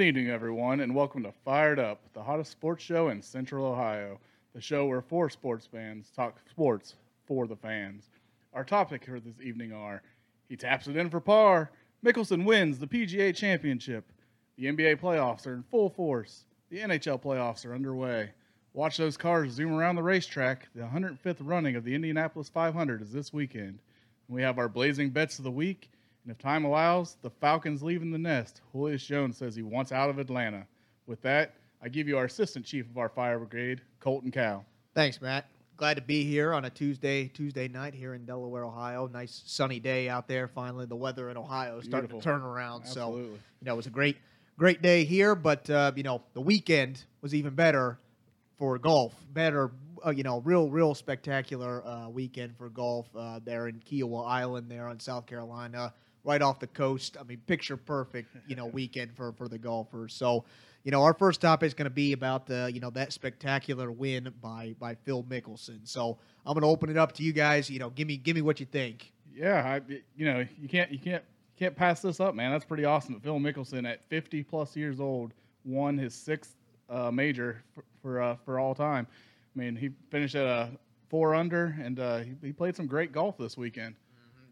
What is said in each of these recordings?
Good evening, everyone, and welcome to Fired Up, the hottest sports show in Central Ohio. The show where four sports fans talk sports for the fans. Our topic for this evening are he taps it in for par, Mickelson wins the PGA Championship, the NBA playoffs are in full force, the NHL playoffs are underway. Watch those cars zoom around the racetrack. The 105th running of the Indianapolis 500 is this weekend. And we have our blazing bets of the week. And if time allows, the Falcons leaving the nest. Julio Jones says he wants out of Atlanta. With that, I give you our assistant chief of our fire brigade, Colton Cow. Thanks, Matt. Glad to be here on a Tuesday Tuesday night here in Delaware, Ohio. Nice sunny day out there. Finally, the weather in Ohio is starting to turn around. So, you know, it was a great great day here. But uh, you know, the weekend was even better for golf. Better, uh, you know, real real spectacular uh, weekend for golf uh, there in Kiawah Island, there on South Carolina, right off the coast. I mean, picture perfect, you know, weekend for for the golfers. So. You know, our first topic is going to be about the, you know, that spectacular win by by Phil Mickelson. So I'm going to open it up to you guys. You know, give me give me what you think. Yeah, I, you know, you can't you can't can't pass this up, man. That's pretty awesome. Phil Mickelson, at 50 plus years old, won his sixth uh, major for for, uh, for all time. I mean, he finished at a four under, and uh, he, he played some great golf this weekend.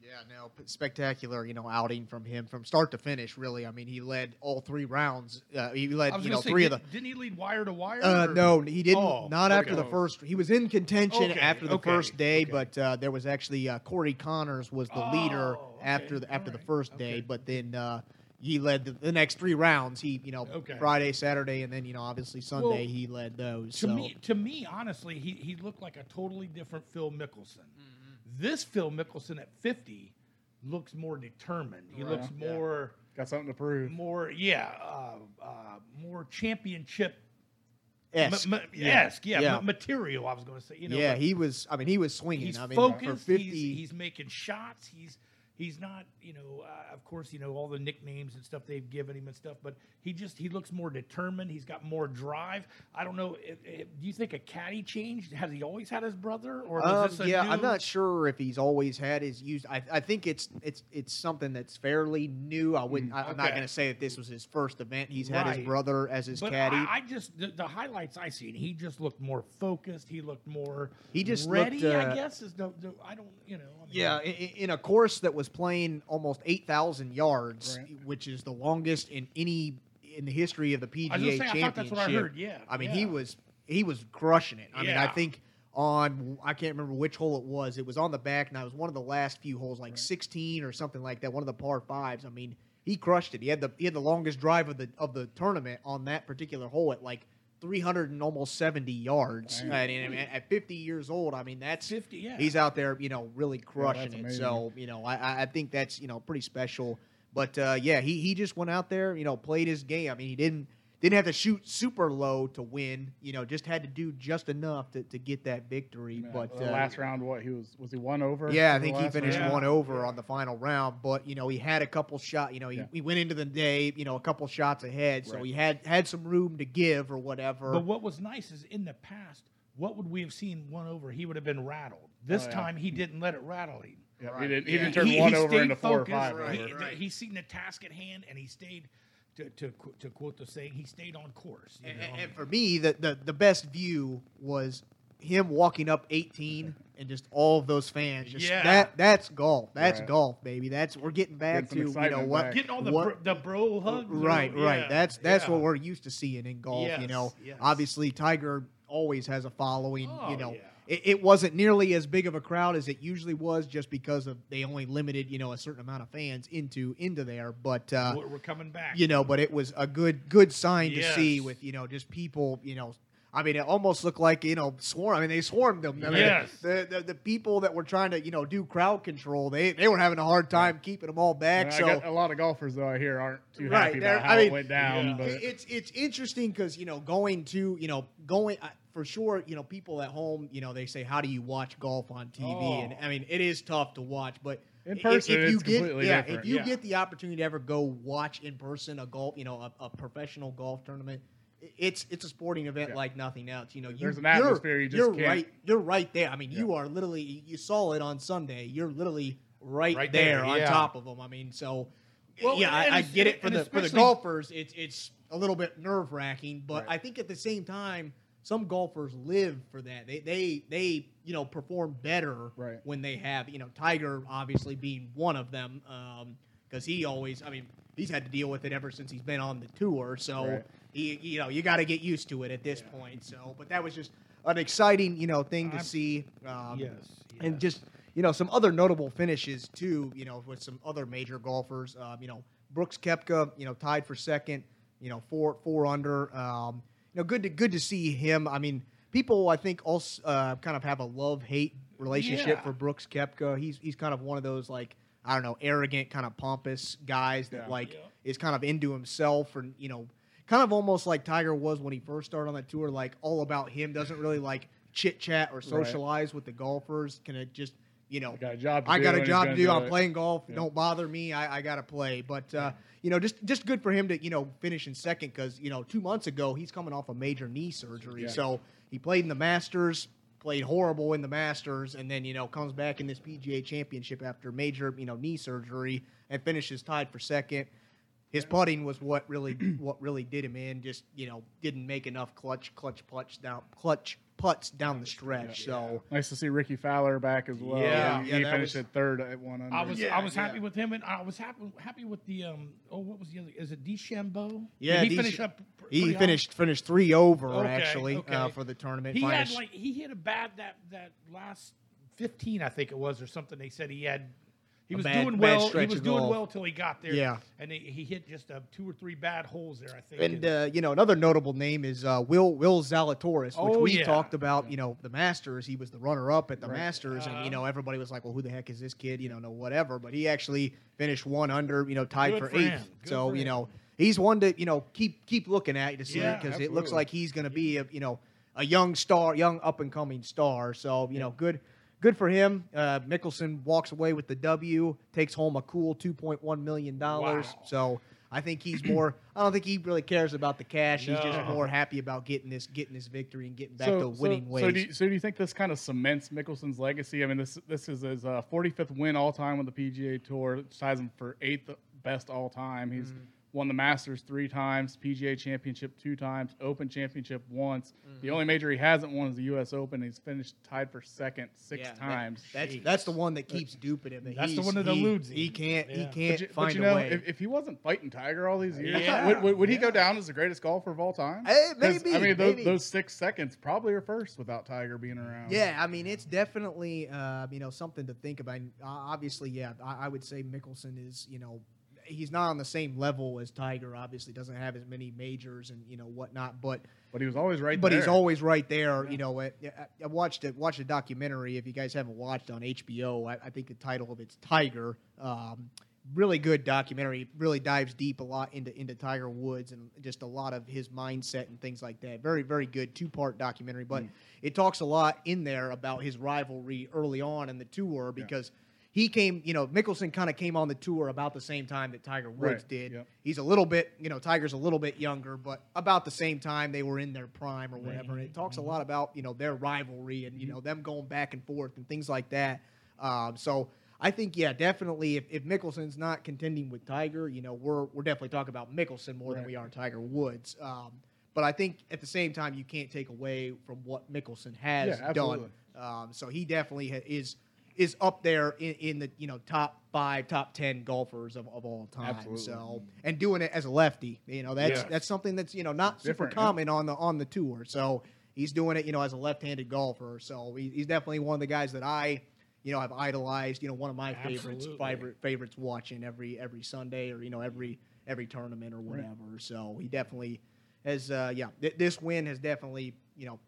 Yeah, no, spectacular, you know, outing from him from start to finish. Really, I mean, he led all three rounds. Uh, he led, you know, say, three did, of the. Didn't he lead wire to wire? Uh, no, he didn't. Oh, not after the first. He was in contention Okay, after the okay, first day, okay. but uh, there was actually uh, Corey Conners was the leader Oh, after the after the first day, okay. but then uh, he led the, the next three rounds. He, you know, Okay. Friday, Saturday, and then you know, obviously Sunday, Well, he led those. To so. me, to me, honestly, he, he looked like a totally different Phil Mickelson. This Phil Mickelson at 50 looks more determined. He Right. looks Yeah. more, Got something to prove. more, yeah, uh, uh, more championship Esque. ma- ma- Yeah. yeah, Yeah. ma- material. I was going to say, you know, yeah, he was. I mean, he was swinging. he's I mean, focused. for fifty. He's, he's making shots. He's he's not, you know, uh, of course, you know all the nicknames and stuff they've given him and stuff, but he just he looks more determined. He's got more drive. I don't know. If, if, do you think a caddy changed? Has he always had his brother, or Um, this a yeah, new, I'm not sure if he's always had his used. I, I think it's it's it's something that's fairly new. I wouldn't. I, I'm not going to say that this was his first event. He's had his brother as his But caddy. I, I just the, the highlights I seen, he just looked more focused. He looked more He just ready. looked, I uh, guess is the, the I don't you know. I yeah, mm-hmm. in, in a course that was playing almost eight thousand yards, Right. which is the longest in any in the history of the PGA I was gonna say, I Championship. thought that's what I heard, yeah, I mean yeah. he was he was crushing it. I mean, I think on I can't remember which hole it was. It was on the back, and I was one of the last few holes, like sixteen or something like that. One of the par fives. I mean, he crushed it. He had the he had the longest drive of the of the tournament on that particular hole at like. 300 and almost 70 yards. Dang. And, I mean, at 50 years old, I mean, that's 50, yeah. he's out there, you know, really crushing it. So, you know, I- I, I think that's, you know, pretty special. But uh, yeah, he, he just went out there, you know, played his game. I mean, he didn't didn't have to shoot super low to win. You know, just had to do just enough to, to get that victory. Man, but the uh, last round, what he was was he one over? yeah, I think he finished round? one over on the final round. But you know, he had a couple shot. You know, he, Yeah. he went into the day, you know, a couple shots ahead, so Right. he had had some room to give or whatever. But what was nice is in the past, what would we have seen one over? He would have been rattled. This Oh, yeah. time he didn't let it rattle him. Yeah, Right. he didn't. He Yeah, didn't turn He- one he over stayed into four or focused. five. He, over. He's seen the task at hand, and he stayed. To, to, to quote the saying, he stayed on course. you And, know? and for me, the, the the best view was him walking up 18 and just all of those fans. Just Yeah. that that's golf. That's Right. golf, baby. That's we're getting back Getting to you know what back. getting all the what- bro, the bro hugs. right, or- right. yeah, That's that's yeah. what we're used to seeing in golf. you know, yes. obviously Tiger always has a following. Oh, you know, yeah. It, it wasn't nearly as big of a crowd as it usually was, just because of they only limited you know a certain amount of fans into into there. But uh, We're, we're coming back. you know, but it was a good good sign to see with you know just people you know. I mean, it almost looked like you know swarm. I mean, they swarmed them. I mean, Yes. the, the the people that were trying to you know do crowd control, they they were having a hard time keeping them all back. And I so got a lot of golfers though I hear aren't too Right, happy about how I mean, it went down. yeah. But it's it's interesting because you know going to you know going I- for sure you know people at home you know they say how do you watch golf on TV oh. and Oh. I mean it is tough to watch but In if- person, if, you it's get yeah different. if you Yeah. get the opportunity to ever go watch in person a golf you know a, a professional golf tournament it's it's a sporting event Yeah. like nothing else you know you, There's an you're- atmosphere you just you're can't- right you're right there I mean you are literally you saw it on Sunday you're literally right, Right there, there, on top of them I mean so Well, yeah, I, I get it for the for the golfers. It's it's a little bit nerve wracking, but Right. I think at the same time, some golfers live for that. They they they you know perform better Right. when they have you know Tiger obviously being one of them because he always I mean he's had to deal with it ever since he's been on the tour. So Right. he you know you got to get used to it at this point. So but that was just an exciting you know thing to I'm- see. Um, yes, and just you know some other notable finishes too. You know, with some other major golfers. Um, you know, Brooks Koepka, you know, tied for second. You know, four four under. Um, you know, good to good to see him. I mean, people I think also uh, kind of have a love hate relationship Yeah. for Brooks Koepka. He's he's kind of one of those like I don't know, arrogant, kind of pompous guys that Yeah. like Yeah. is kind of into himself and you know. Kind of almost like Tiger was when he first started on that tour, like all about him. Doesn't really like chit chat or socialize with the golfers. Can it just you know I got a job. To I do got a job to do. I'm playing golf. Yeah. Don't bother me. I, I got to play. But uh, you know, just just good for him to you know finish in second because you know two months ago he's coming off a major knee surgery. Yeah. So he played in the Masters, played horrible in the Masters, and then you know comes back in this PGA Championship after major you know knee surgery and finishes tied for second. His putting was what really what really did him in. Just you know didn't make enough clutch clutch putts down clutch putts down the stretch. So. Nice to see Rickie Fowler back as well. Yeah. he, Yeah, he finished was- at third at one under. I was Yeah, I was yeah. happy with him, and I was happy happy with the um. Oh, what was the other? Is it DeChambeau? Yeah, Did he Desch- finished up. He pretty high? finished finished three over Okay, actually Uh, for the tournament. He had like he hit a bad that that last fifteen, I think it was, or something. They said he had. He was bad- doing well. He was doing well till he got there. Yeah. and he, he hit just uh, two or three bad holes there. I think. and uh, you know another notable name is uh, Will Will Zalatoris, which Oh, we yeah. talked about. You know the Masters, he was the runner up at the Right. Masters, and Uh-huh. you know everybody was like, "Well, who the heck is this kid?" You know, no whatever. But he actually finished one under, you know, tied for, for eighth. So for you know he's one to you know keep keep looking at to see Yeah, because it looks like he's going to be a you know a young star, young up and coming star. So you know good. Good for him. Uh, Mickelson walks away with the W, takes home a cool two point one million dollars. Wow. So I think he's more. I don't think he really cares about the cash. He's just more happy about getting this, getting this victory and getting back so, to winning so, ways. So do, you, so do you think this kind of cements Mickelson's legacy? I mean, this this is his uh, 45th win all time on the PGA Tour. It ties him for eighth best all time. He's Mm-hmm. Won the Masters three times, PGA Championship two times, Open Championship once. Mm-hmm. The only major he hasn't won is the U.S. Open. He's finished tied for second six Yeah, that- times. that's Jeez. that's the one that keeps duping him. That's the one that he, eludes him. He can't. He can't but you, find but you a know, way. if, if he wasn't fighting Tiger all these years, Yeah, would, would, would he go down as the greatest golfer of all time? Eh, 'Cause, maybe, I mean, those, maybe. those six seconds probably are first without Tiger being around. Yeah, I mean it's definitely uh, you know something to think about. And, uh, obviously, yeah, I, I would say Mickelson is you know he's not on the same level as Tiger. Obviously, doesn't have as many majors and you know whatnot, but but he was always right but there. he's always right there. You know, I, I watched it. Watched a documentary. If you guys haven't watched on HBO, I, I think the title of it's Tiger. Um, really good documentary. Really dives deep a lot into into Tiger Woods and just a lot of his mindset and things like that. Very very good two part documentary. But it talks a lot in there about his rivalry early on in the tour because. He came, you know, Mickelson kind of came on the tour about the same time that Tiger Woods Right, did. yep. He's a little bit, you know, Tiger's a little bit younger, but about the same time they were in their prime or whatever. And it talks a lot about, you know, their rivalry and, you know, them going back and forth and things like that. Um, so I think, yeah, definitely if, if Mickelson's not contending with Tiger, you know, we're, we're definitely talking about Mickelson more than we are Tiger Woods. Um, but I think at the same time, you can't take away from what Mickelson has Yeah, done. Um, so he definitely ha- is is up there in, in the you know top five, top ten golfers of, of all time. Absolutely. So and doing it as a lefty, you know that's Yes. that's something that's you know not super Different, yeah. common on the on the tour. So he's doing it you know as a left-handed golfer. So he, he's definitely one of the guys that I you know have idolized. You know one of my favorites favorite favorites watching every every Sunday or you know every every tournament or whatever. So he definitely has uh, yeah th- this win has definitely you know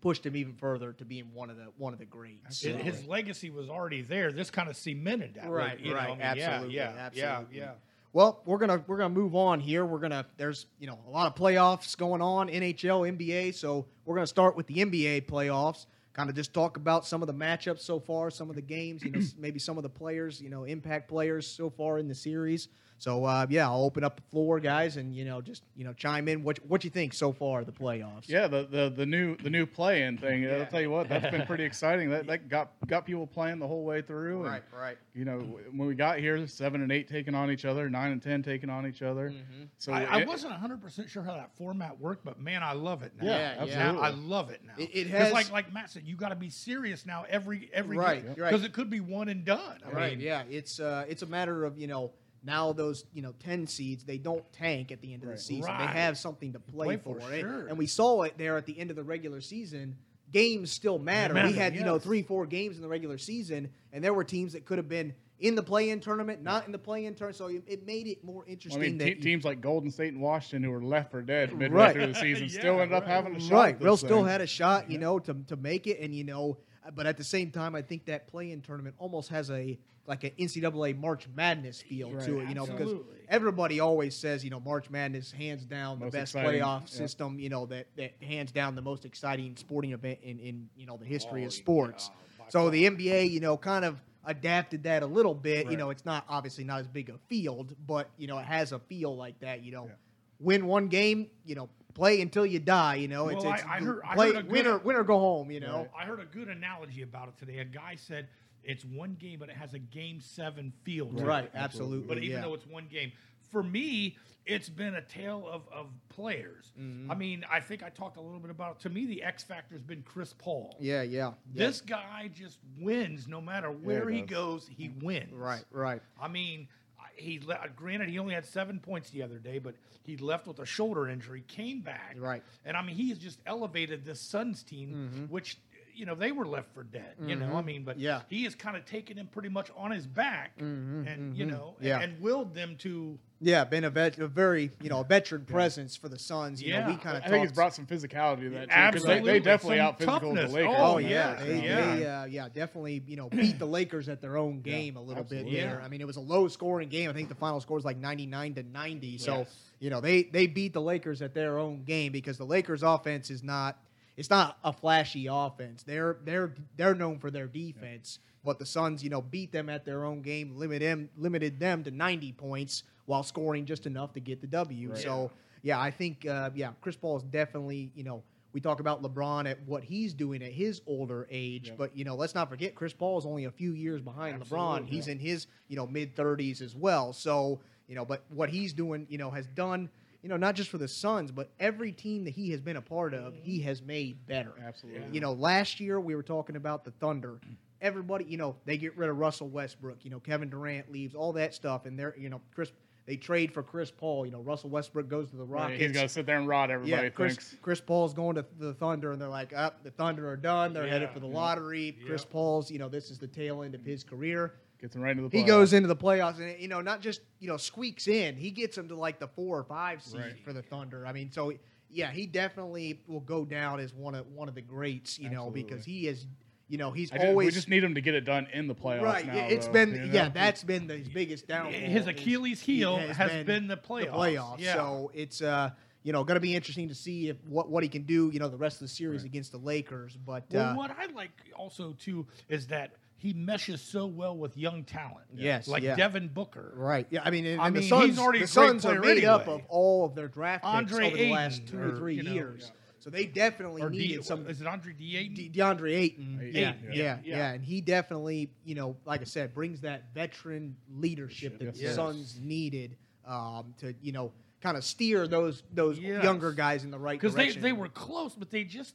pushed him even further to being one of the one of the greats. His, So- his legacy was already there. This kind of cemented that. Right, you know, right, I mean, absolutely, Yeah, yeah, absolutely. yeah, yeah. Well, we're gonna we're gonna move on here. We're gonna there's you know a lot of playoffs going on, NHL, NBA. So we're gonna start with the NBA playoffs. Kind of just talk about some of the matchups so far, some of the games. You know, maybe some of the players, you know, impact players so far in the series. So uh, yeah, I'll open up the floor, guys, and you know just you know chime in. What what you think so far of the playoffs? Yeah, the, the, the new the new play-in thing. Yeah. I'll tell you what, that's been pretty exciting. That that got got people playing the whole way through. and, right, right. you know, when we got here, seven and eight taking on each other, nine and ten taking on each other. Mm-hmm. So I, I wasn't 100 percent sure how that format worked, but man, I love it now. Yeah, Yeah, Now, I love it now. It- it 'Cause has- like like Matt said, you got to be serious now every every Right, game right. because it could be one and done. I right. mean, yeah, it's uh, it's a matter of you know now those you know ten seeds they don't tank at the end of Right. the season. Right. They have something to play, Play for, for, And- sure. And we saw it there at the end of the regular season. Games still matter. we matter, had you know three four games in the regular season, and there were teams that could have been in the play-in tournament, not in the play-in tournament. So it, it made it more interesting I mean, that te- you- teams like Golden State and Washington, who were left for dead midway Right. through the season, Yeah, still ended up having a shot. right, at Will still had a shot, you know, to, to make it, and you know, but at the same time, I think that play-in tournament almost has a like an NCAA March Madness feel Right. to it, you know, because everybody always says, you know, March Madness hands down the best exciting, playoff yeah. system, you know, that that hands down the most exciting sporting event in in you know the history Oh, of sports. yeah, so far. the NBA, you know, kind of adapted that a little bit. You know, it's not obviously not as big a field, but you know, it has a feel like that. You know, Yeah. win one game, you know, play until you die. You know, it's, Well, I- it's I heard- I play, heard a good- win or win or go home. You know, I heard a good analogy about it today. A guy said it's one game, but it has a game seven feel. to it. right? Absolutely. But even yeah. though it's one game, for me, it's been a tale of, of players. Mm-hmm. I mean, I think I talked a little bit about it. To me, the X factor has been Chris Paul. yeah, yeah, yeah. This guy just wins no matter where he he does. goes. He wins. right, right. I mean, I- he le- granted he only had seven points the other day, but he left with a shoulder injury, came back, Right. and I mean he has just elevated this Suns team, which you know they were left for dead. You know, I mean, but Mm-hmm. Yeah. he has kind of taken them pretty much on his back, and you know, Mm-hmm. Yeah. and willed them to. Yeah, been a, vet, a very you know a veteran presence for the Suns. You know, we kind of I think he's brought some physicality to that too, because they, Absolutely. they definitely Some out physical the toughness. Lakers. Oh, Oh that yeah, they, yeah. they uh, yeah definitely you know beat the Lakers at their own game a little bit there. Yeah. I mean it was a low scoring game. I think the final score was like ninety nine to ninety. So Yes. you know they they beat the Lakers at their own game because the Lakers offense is not it's not a flashy offense. They're they're they're known for their defense. But the Suns, you know, beat them at their own game, limited them, limited them to 90 points while scoring just enough to get the W. Right. So, yeah, I think, uh, yeah, Chris Paul is definitely, you know, we talk about LeBron at what he's doing at his older age, Yep. but you know, let's not forget Chris Paul is only a few years behind LeBron. Absolutely. He's in his you know mid 30s as well. So you know, but what he's doing, you know, has done, you know, not just for the Suns, but every team that he has been a part of, he has made better. Absolutely. You know, last year we were talking about the Thunder. Everybody, you know, they get rid of Russell Westbrook. You know, Kevin Durant leaves, all that stuff, and they're, you know, Chris. They trade for Chris Paul. You know, Russell Westbrook goes to the Right, Rockets. he's got to sit there and rot everybody. Yeah, Chris, thinks. Chris Paul's going to the Thunder, and they're like, up, the Thunder are done. They're headed for the yeah. lottery. Chris Paul's, you know, this is the tail end of his career. Gets him right into the He goes into the playoffs, and you know, not just you know squeaks in. He gets him to like the four or five seed Right. for the Thunder. I mean, so yeah, he definitely will go down as one of one of the greats. You know, because he is, you know, he's I just, always we just need him to get it done in the playoffs right. now. It's though, been you know? yeah, that's been the his biggest downfall. His Achilles he heel has been the playoffs. playoffs. Yeah. So it's uh you know going to be interesting to see if what what he can do. You know, the rest of the series against the Lakers. But Well, uh, what I like also too is that he meshes so well with young talent. Yes, like yeah. Devin Booker. Right. Yeah. I mean, and, I and mean, the he's already the great Suns are player made up of all of their draft picks Andre over the last two or or, three you know, years. yeah. So they definitely Or D, needed some is it Andre D. De- DeAndre Ayton. Ayton, Yeah, yeah. yeah, yeah, Yeah. and he definitely, you know, like I said, brings that veteran leadership that Yes, the yes. Suns needed um, to, you know, kind of steer those those Yes. younger guys in the right direction. because they, they were close, but they just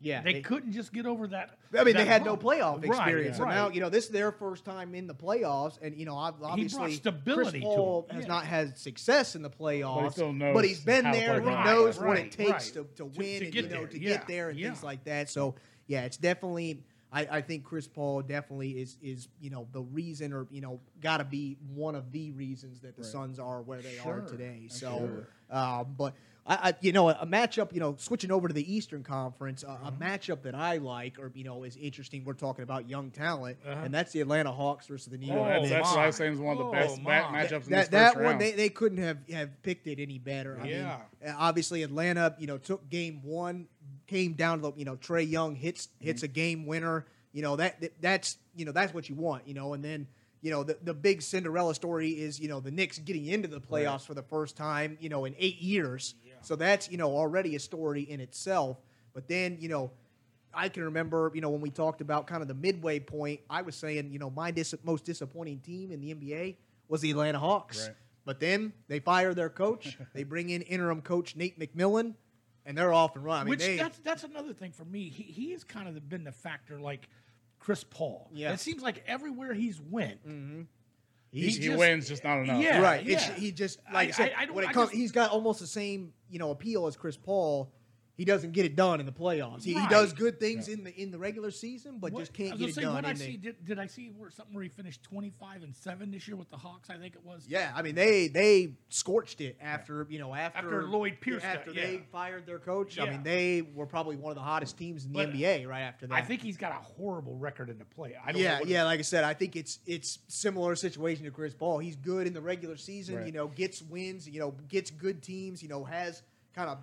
yeah, they, couldn't just get over that. I mean, they that had no hump. playoff Right, experience. So right. now, you know, this is their first time in the playoffs, and you know, ob- obviously, stability Chris Paul him. has Yeah. not had success in the playoffs, still knows but he's been there. He ball. knows Right, what it takes right. to, to To- win to and get you know there. to Yeah, get there and yeah. things like that. So yeah, it's definitely. I, I think Chris Paul definitely is is you know the reason or you know got to be one of the reasons that the Right. Suns are where they Sure, are today. So, absolutely. um, but I, I, you know, a matchup, you know, switching over to the Eastern Conference, uh, a matchup that I like, or you know, is interesting. We're talking about young talent, Uh-huh. and that's the Atlanta Hawks versus the New Oh, York that's, Knicks. that's what I was saying is one of the Oh, best my. matchups in this that that one they, they couldn't have, have picked it any better. I Yeah. mean, obviously Atlanta, you know, took game one, came down to the, you know Trae Young hits hits a game winner. You know that, that that's you know that's what you want. You know, and then you know, the, the big Cinderella story is, you know, the Knicks getting into the playoffs Right. for the first time, you know, in eight years. So that's, you know, already a story in itself. But then, you know, I can remember, you know, when we talked about kind of the midway point, I was saying, you know, my dis- most disappointing team in the NBA was the Atlanta Hawks. Right. But then they fire their coach. they bring in interim coach Nate McMillan, and they're off and running. I mean, Which they, that's that's another thing for me. He he has kind of been the factor like Chris Paul. Yeah. It seems like everywhere he's went, mm-hmm. He, He's he just- wins, just not enough. Yeah. right. It's, yeah. he just like I, I- said, I- I when it comes, just- he's got almost the same you know appeal as Chris Paul. He doesn't get it done in the playoffs. He, he does good things in the in the regular season, but What- just can't get it say, done. I see, did, did I see where something where he finished twenty five and seven this year with the Hawks? I think it was. Yeah, I mean they they scorched it after you know after After Lloyd Pierce after yeah. they fired their coach. I mean they were probably one of the hottest teams in the But NBA right after that. I think he's got a horrible record in the play. I don't yeah, know yeah. Like I said, I think it's it's similar situation to Chris Paul. He's good in the regular season. Right. You know, gets wins. You know, gets good teams. You know, has kind of.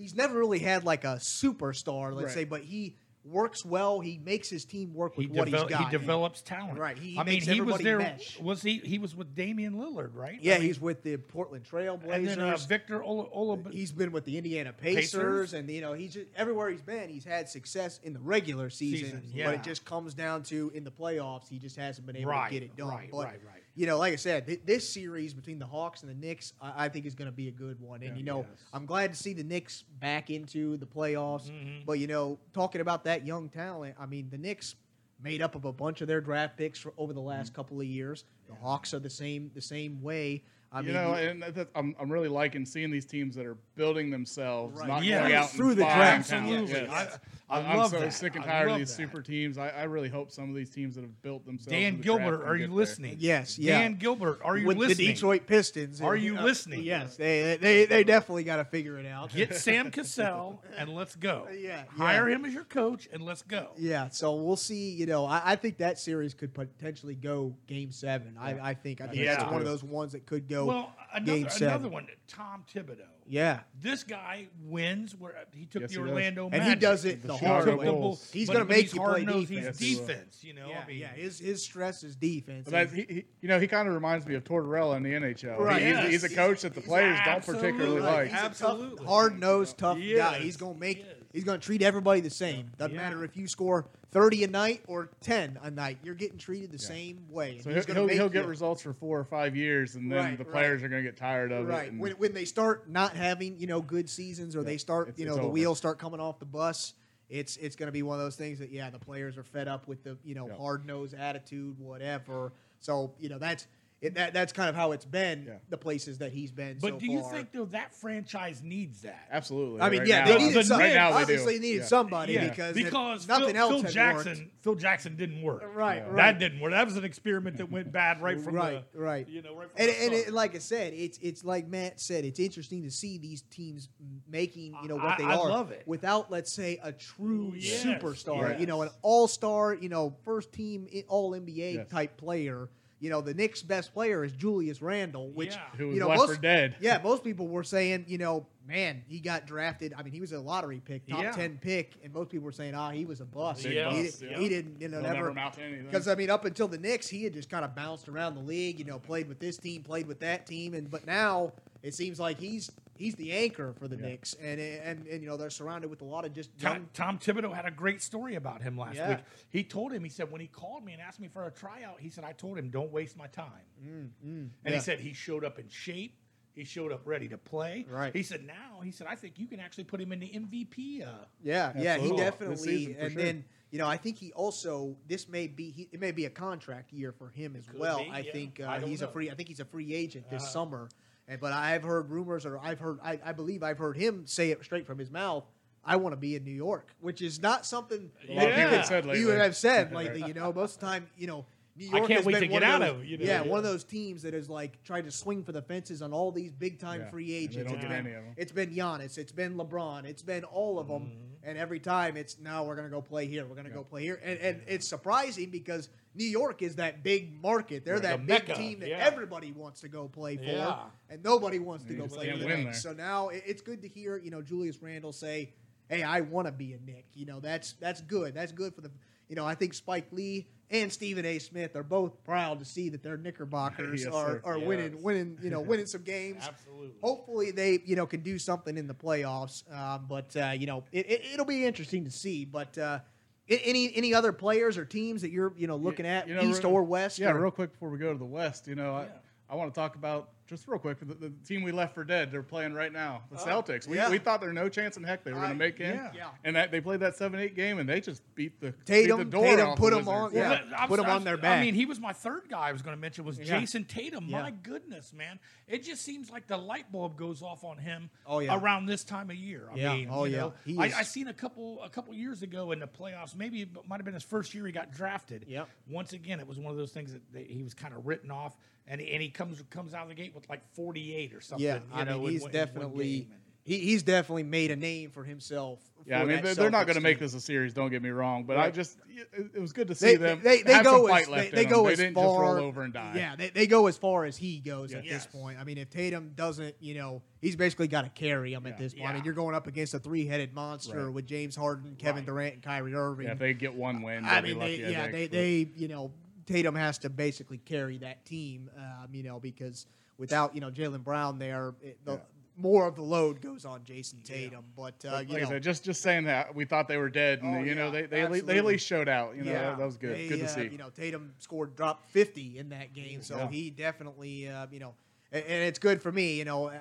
He's never really had like a superstar, let's Right. say, but he works well. He makes his team work he, with what devel- he's got. he develops talent. Right, he I mean, he was there. mesh. Was he? He was with Damian Lillard, right? Yeah, I mean, he's with the Portland Trail and then uh, Blazers. Victor Ola, Ola, He's been with the Indiana Pacers, Pacers? and you know he's just, everywhere he's been. He's had success in the regular season, Season, but it just comes down to in the playoffs. He just hasn't been able Right, to get it done. right, but, right, right. You know, like I said, th- this series between the Hawks and the Knicks, I, I think is going to be a good one. And Yeah, you know, yes. I'm glad to see the Knicks back into the playoffs. Mhm. But you know, talking about that young talent, I mean, the Knicks made up of a bunch of their draft picks for, over the last couple of years. The Hawks are the same the same way. I you mean, know, you- and that, I'm, I'm really liking seeing these teams that are building themselves, Right. not Yeah. going out Through and the buying draft. Absolutely. Yes. I, I I'm love so that. sick and tired of these that. super teams. I, I really hope some of these teams that have built themselves. Dan through the Gilbert, can are get you there. listening? Yes, yeah. Dan Gilbert, are you with listening? the Detroit Pistons. Are And, you uh, listening? Yes, they they they definitely got to figure it out. Get Sam Cassell and let's go. Yeah, Hire yeah. him as your coach and let's go. Yeah, so we'll see. You know, I, I think that series could potentially go Game Seven. I, I think I think Yeah. that's one of those ones that could go. Well, another, Game seven. another one, Tom Thibodeau. yeah, This guy wins where uh, he took Yes, the he does. Orlando and he does it The the hard way. the Bulls. Bulls, He's gonna make you play hard-nosed, defense. He's Yes, defense, you know. Yeah, I mean, yeah. His his stress is defense. But he, he, you know, he kind of reminds me of Tortorella in the NHL. Right. He- he's, Yes. he's a coach that the players don't particularly like. He's a Absolutely. hard nosed, tough He guy. He's gonna make. He. He's gonna treat everybody the same. Doesn't Yeah. matter if you score thirty a night or ten a night. You're getting treated the Yeah. same way. So he's he'll, he'll, make he'll get results for four or five years, and then Right, the right. players are going to get tired of right it. and- when, when they start not having you know good seasons or Yeah, they start you know the over. wheels start coming off the bus it's it's going to be one of those things that yeah the players are fed up with the you know Yeah. hard nosed attitude whatever so you know that's it, that that's kind of how it's been Yeah. the places that he's been But so do you far. think though that franchise needs that? Absolutely. I mean, right yeah, now, they The- needed the some. Right now they obviously, they needed Yeah. somebody Yeah, because, because nothing Phil, else Phil Jackson, worked. Phil Jackson didn't work. Right, Yeah. right. That didn't work. That was an experiment that went bad right from right, the right. You know, right from And, the and it, like I said, it's it's like Matt said, it's interesting to see these teams making you know what I- they I are love it. without, let's say, a true Yes, superstar. You know, an all star, you know, first team All NBA Yes. type player. You know, the Knicks' best player is Julius Randle, which Yeah. Who was you know left most, for dead. Yeah, most people were saying, you know, man, he got drafted. I mean, he was a lottery pick, top Yeah. ten pick, and most people were saying, ah, he was a bust. Yeah. He, yeah. he didn't, you know, He'll never never amount anything. because I mean, up until the Knicks, he had just kind of bounced around the league. You know, played with this team, played with that team, and but now it seems like he's he's the anchor for the Yeah. Knicks, and, and and you know they're surrounded with a lot of just Tom, young. Tom Thibodeau had a great story about him last Yeah. week. He told him, he said, when he called me and asked me for a tryout, he said, I told him, don't waste my time. Mm, And yeah. he said he showed up in shape. He showed up ready to play. Right. He said now, he said, I think you can actually put him in the MVP. Uh, Yeah, yeah, he definitely. season, and sure. then you know, I think he also this may be he, it may be a contract year for him as well. be, I think uh, I he's a free. I think he's a free agent this Uh-huh. summer. And but I've heard rumors, or I've heard, I, I believe I've heard him say it straight from his mouth. I want to be in New York, which is not something that you have said you have said lately. You know, most of the time, you know, New York I can't has wait been to one get of out those- of, you know, yeah, yeah. one of those teams that is like tried to swing for the fences on all these big time Yeah, free agents. It's been- any of 'em. it's been Giannis, it's been LeBron, it's been all of them, Mm-hmm. and every time it's now we're gonna go play here, we're gonna go play here, and, and it's surprising because New York is that big market. They're Right. that big mecca, team that yeah. everybody wants to go play for, Yeah. and nobody wants to You go play for the win Knicks. So now it- it's good to hear you know Julius Randle say, "Hey, I want to be a Knick." You know that's that's good. That's good for the. You know I think Spike Lee and Stephen A. Smith are both proud to see that their Knickerbockers Yes, are, are Yes. winning, winning, you know, winning some games. Absolutely. Hopefully, they you know can do something in the playoffs. Um, but uh, you know, it, it, it'll be interesting to see. But uh, a- any any other players or teams that you're you know looking at, You know, east or west? Yeah, or- real quick before we go to the West, you know, Yeah. I, I want to talk about just real quick the, the team we left for dead. They're playing right now, the Oh, Celtics. We, yeah. we thought there were no chance in heck they were going to make in, yeah. Yeah. and that they played that seven eight game and they just beat the Tatum- beat the door Tatum off put them on- Wizards. yeah. Well, I put was- 'em I on was- their I mean, he was my third guy I was going to mention was Yeah. Jayson Tatum. Yeah. My goodness, man. It just seems like the light bulb goes off on him Oh, yeah. around this time of year. I Yeah. mean, Oh, you yeah. know, He I, I seen a couple a couple years ago in the playoffs, maybe it might have been his first year he got drafted. Yep. Once again, it was one of those things that they, he was kind of written off, and he, and he comes comes out of the gate with like 48 or something. Yeah, you I know, mean, he's in definitely game. He, he's definitely made a name for himself. Yeah, I mean they're, they're not going to make this a series. Don't get me wrong, but I just it, it was good to see They, them. they, they have go as they, they go them. as They didn't far just roll over and die. Yeah, they, they go as far as he goes at Yes. this point. I mean, if Tatum doesn't, you know, he's basically got to carry him at this point. I mean, you're going up against a three-headed monster Right. with James Harden, Kevin Right. Durant, and Kyrie Irving. Yeah, if they get one win, I mean, they, lucky. I yeah, think, they, they, you know, Tatum has to basically carry that team, um, you know, because without, you know, Jaylen Brown there, it, the, Yeah. more of the load goes on Jayson Tatum. But, uh, Like you I know, said, just just saying that we thought they were dead, and Oh, you know yeah, they they, at least, they at least showed out. You know Yeah, that, that was good. They, good to uh, see. You know, Tatum scored dropped 50 in that game, so Yeah. he definitely, uh, you know, and, and it's good for me. You know,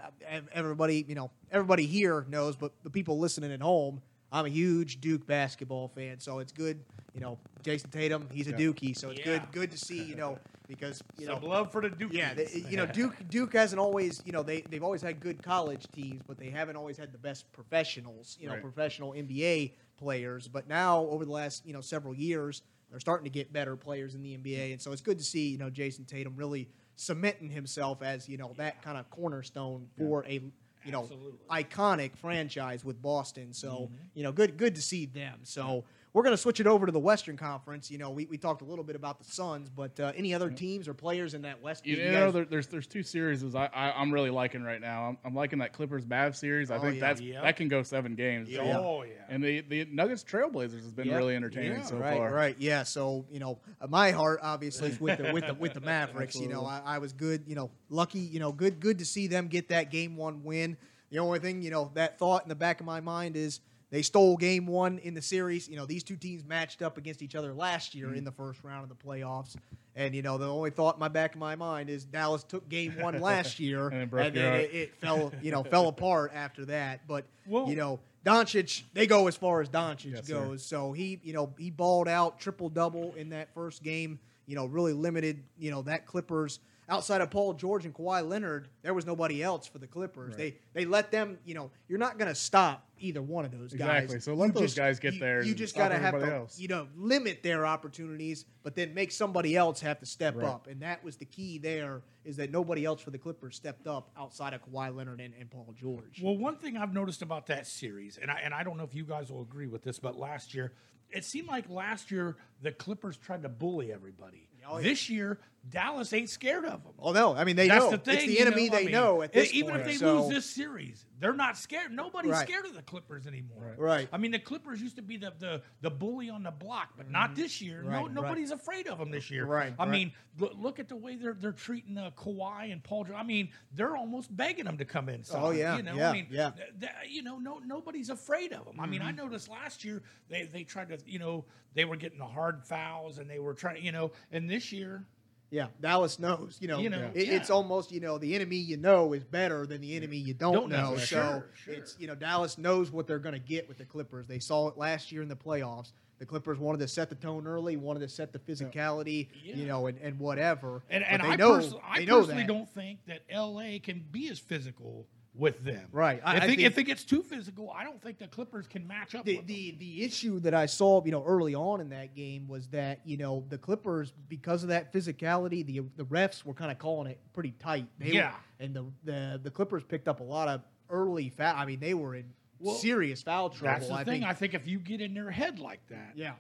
everybody, you know, everybody here knows, but the people listening at home, I'm a huge Duke basketball fan, so it's good. You know, Jayson Tatum, he's a Yeah. Dookie, so it's good, Yeah. good to see. You know, because you Some know. love for the Duke. Yeah, they, you know Duke. Duke hasn't always, you know, they they've always had good college teams, but they haven't always had the best professionals, you know, Right. professional NBA players. But now, over the last, you know, several years, they're starting to get better players in the NBA, mm-hmm. and so it's good to see, you know, Jayson Tatum really cementing himself as, you know, that kind of cornerstone for a, you know, Absolutely. iconic franchise with Boston. So, Mm-hmm. you know, good good to see them. So. We're going to switch it over to the Western Conference. You know, we, we talked a little bit about the Suns, but uh, any other teams or players in that West? You you know, guys- there, there's there's two series I, I I'm really liking right now. I'm, I'm liking that Clippers Mavs series. I Oh, think yeah. that's Yep. that can go seven games. Yeah. Oh yeah. And the the Nuggets Trailblazers has been Yeah. really entertaining Yeah. so right, far. right, yeah. So you know, uh, my heart obviously is with the with the with the Mavericks. you know, I, I was good. You know, lucky. You know, good good to see them get that game one win. The only thing you know that thought in the back of my mind is they stole game one in the series. You know, these two teams matched up against each other last year Mm-hmm. in the first round of the playoffs. And you know, the only thought in my back of my mind is Dallas took game one last year, And it and then it, it fell, you know, fell apart after that. But you know, Doncic, they go as far as Doncic Yes, sir. goes. So he, you know, he balled out triple double in that first game. You know, really limited. You know that Clippers outside of Paul George and Kawhi Leonard, there was nobody else for the Clippers. They they let them. You know, you're not going to stop either one of those guys. Exactly. So let You those just- guys get you- there You just got to have everybody to, else. you know, limit their opportunities, but then make somebody else have to step Right. up. And that was the key. There is that nobody else for the Clippers stepped up outside of Kawhi Leonard and, and Paul George. Well, one thing I've noticed about that series, and I and I don't know if you guys will agree with this, but last year it seemed like last year the Clippers tried to bully everybody. Oh, yeah. This year, Dallas ain't scared of them. Oh no! I mean, they That's know the thing. it's the you enemy know? I they mean, know at this even point. if they so, lose this series, they're not scared. Nobody's Right. scared of the Clippers anymore. Right. Right. I mean, the Clippers used to be the the, the bully on the block, but not this year. Mm-hmm. Right, no, right. nobody's afraid of them this year. Right, I right. mean, look, look at the way they're they're treating uh, Kawhi and Paul. George. I mean, they're almost begging them to come inside. Oh, yeah, You know, yeah, I mean, yeah. th- th- you know, no nobody's afraid of them. I mean, I Mm-hmm. noticed last year they they tried to, you know, they were getting the hard fouls and they were trying, you know, and this year. Yeah, Dallas knows. You know, You know, it, yeah. it's almost you know the enemy you know is better than the enemy you don't, Don't know. know, So sure, sure. it's you know Dallas knows what they're going to get with the Clippers. They saw it last year in the playoffs. The Clippers wanted to set the tone early, wanted to set the physicality, Yeah. you know, and, and whatever. And, and I, know, personally, I personally don't think that LA can be as physical with them. Right. I- I, I think, think- if it gets too physical, I don't think the Clippers can match up the, with the the issue that I saw, you know, early on in that game was that you know the Clippers, because of that physicality, the the refs were kind of calling it pretty tight. They Yeah. were, and the, the the Clippers picked up a lot of early foul. I mean, they were in Well, serious foul trouble. That's the I thing. think. I think if you get in their head like that, yeah,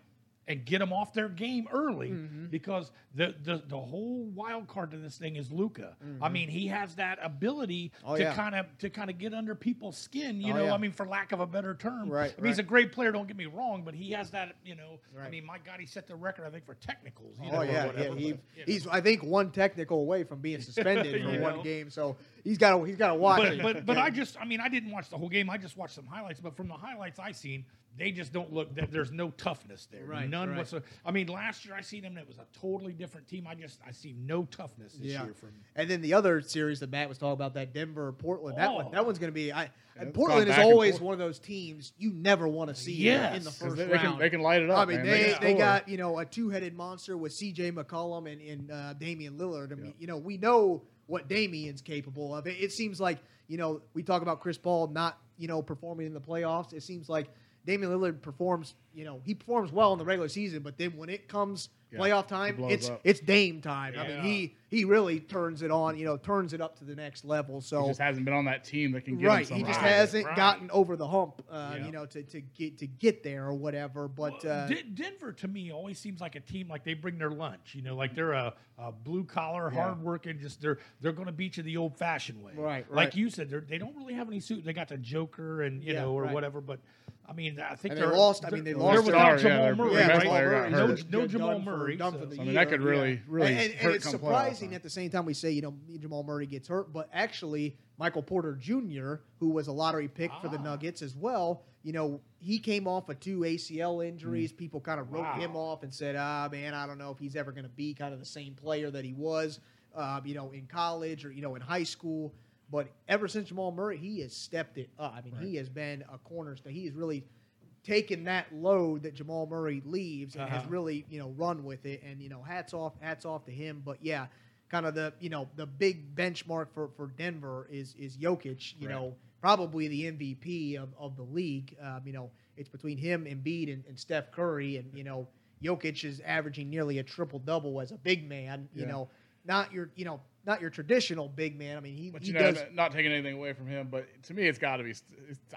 and get them off their game early Mm-hmm. because the, the the whole wild card to this thing is Luka. I mean, he has that ability Mm-hmm. Oh, to yeah. kind of to kind of get under people's skin. You Oh, know, yeah. I mean, for lack of a better term. Right, I mean, he's a great player. Don't get me wrong, but he has that. You know, I mean, my God, he set the record. I think for technicals. You Oh know, or yeah, yeah. He, but, you know. he's I think one technical away from being suspended for one know. game. So he's got to he's got to watch. but it. but but I just I mean I didn't watch the whole game. I just watched some highlights. But from the highlights I seen, they just don't look. that There's no toughness there. Right, None right. whatsoever. I mean, last year I seen them. and It was a totally different team. I just I see no toughness this Yeah. year from. And then the other series that Matt was talking about, that Denver Portland, that one, Oh. that one's going to be. I and Portland is always forth. one of those teams you never want to see Yes. in the first they, they round. can they can light it up. I mean, man. they, can they got you know a two-headed monster with C.J. McCollum and, and uh, Damian Lillard. I mean, you know, we know what Damian's capable of. It, it seems like you know we talk about Chris Paul not you know performing in the playoffs. It seems like Damian Lillard performs. You know, he performs well in the regular season, but then when it comes Yeah, playoff time, it's up. it's Dame time. I mean, he he really turns it on. You know, turns it up to the next level. So He just hasn't been on that team that can get right him he just Right, hasn't right. gotten over the hump uh, Yeah. you know to, to get to get there or whatever but Well, uh, Den- Denver to me always seems like a team like they bring their lunch. You know, like they're a, a blue collar, Yeah. hard working. Just they're they're going to beat you the old fashioned way. Right, Like right. you said, they're, they don't really have any suit. They got the Joker and you Yeah, know or right. whatever. But I mean, I think they they're lost- I mean, they they're- lost they're without star, yeah, Jamal Murray. their best right? player got no, hurt. no Done Jamal for- Murray. done so- for the I mean, year, that could yeah. really really and, and hurt it's surprising at the same time we say you know Jamal Murray gets hurt, but actually Michael Porter Jr., who was a lottery pick for the Ah. Nuggets as well, you know he came off of two ACL Mm. injuries. People kind of wrote Wow. him off and said, ah man, I don't know if he's ever going to be kind of the same player that he was, uh, you know, in college or you know in high school. But ever since Jamal Murray, he has stepped it up. I mean, he has been a cornerstone. He has really taken that load that Jamal Murray leaves and has Uh-huh. really, you know, run with it. And you know, hats off, hats off to him. But yeah, kind of the you know the big benchmark for for Denver is is Jokic. You Right. know, probably the MVP of, of the league. Um, you know, it's between him, Embiid, and, and Steph Curry. And you know, Jokic is averaging nearly a triple double as a big man. You Yeah. know, not your you know not your traditional big man. I mean, he, But he know, does. not taking anything away from him, but to me, it's got to be. It's,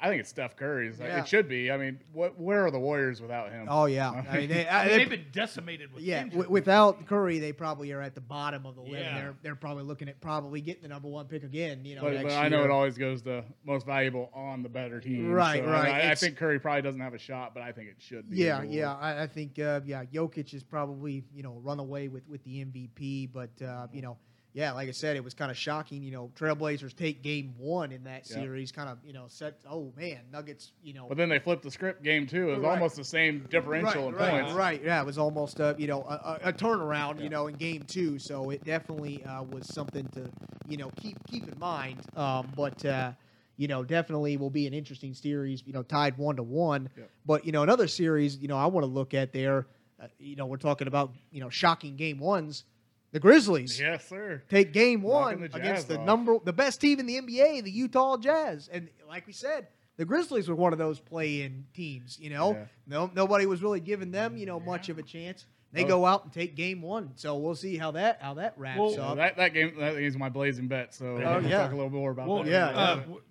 I think it's Steph Curry. It's like- Yeah. It should be. I mean, what? Where are the Warriors without him? Oh yeah, I mean, they, I I- mean, they- they've been decimated with Yeah, w- without Curry, they probably are at the bottom of the list. Yeah. They're they're probably looking at probably getting the number one pick again. You know, but, next but I know year. it always goes to most valuable on the better team. Right, So, right. I, I think Curry probably doesn't have a shot, but I think it should be. Yeah, yeah. I, I think uh, yeah, Jokic is probably you know run away with with the MVP, but uh, you know. Yeah, like I said, it was kind of shocking. You know, Trailblazers take game one in that Yeah. series, kind of, you know, set. Oh man, Nuggets. You know, But then they flipped the script game too. It was Right. almost the same differential in right, right, points. Right, yeah, it was almost a you know a, a, a turnaround, you know, in game two. So it definitely uh, was something to you know keep keep in mind. Um, but uh, you know, definitely will be an interesting series. You know, tied one to one. But you know, another series, you know, I want to look at there. Uh, you know, we're talking about you know shocking game ones. The Grizzlies Yes, sir. take game one the against the off. number the best team in the NBA, the Utah Jazz. And like we said, the Grizzlies were one of those play-in teams. You know, Yeah. no nobody was really giving them you know much of a chance. They Oh. go out and take game one, so we'll see how that how that wraps Well, So up. that, that game that is my blazing bet. So Oh, we'll yeah. talk a little more about Well, that. yeah, uh, yeah. w-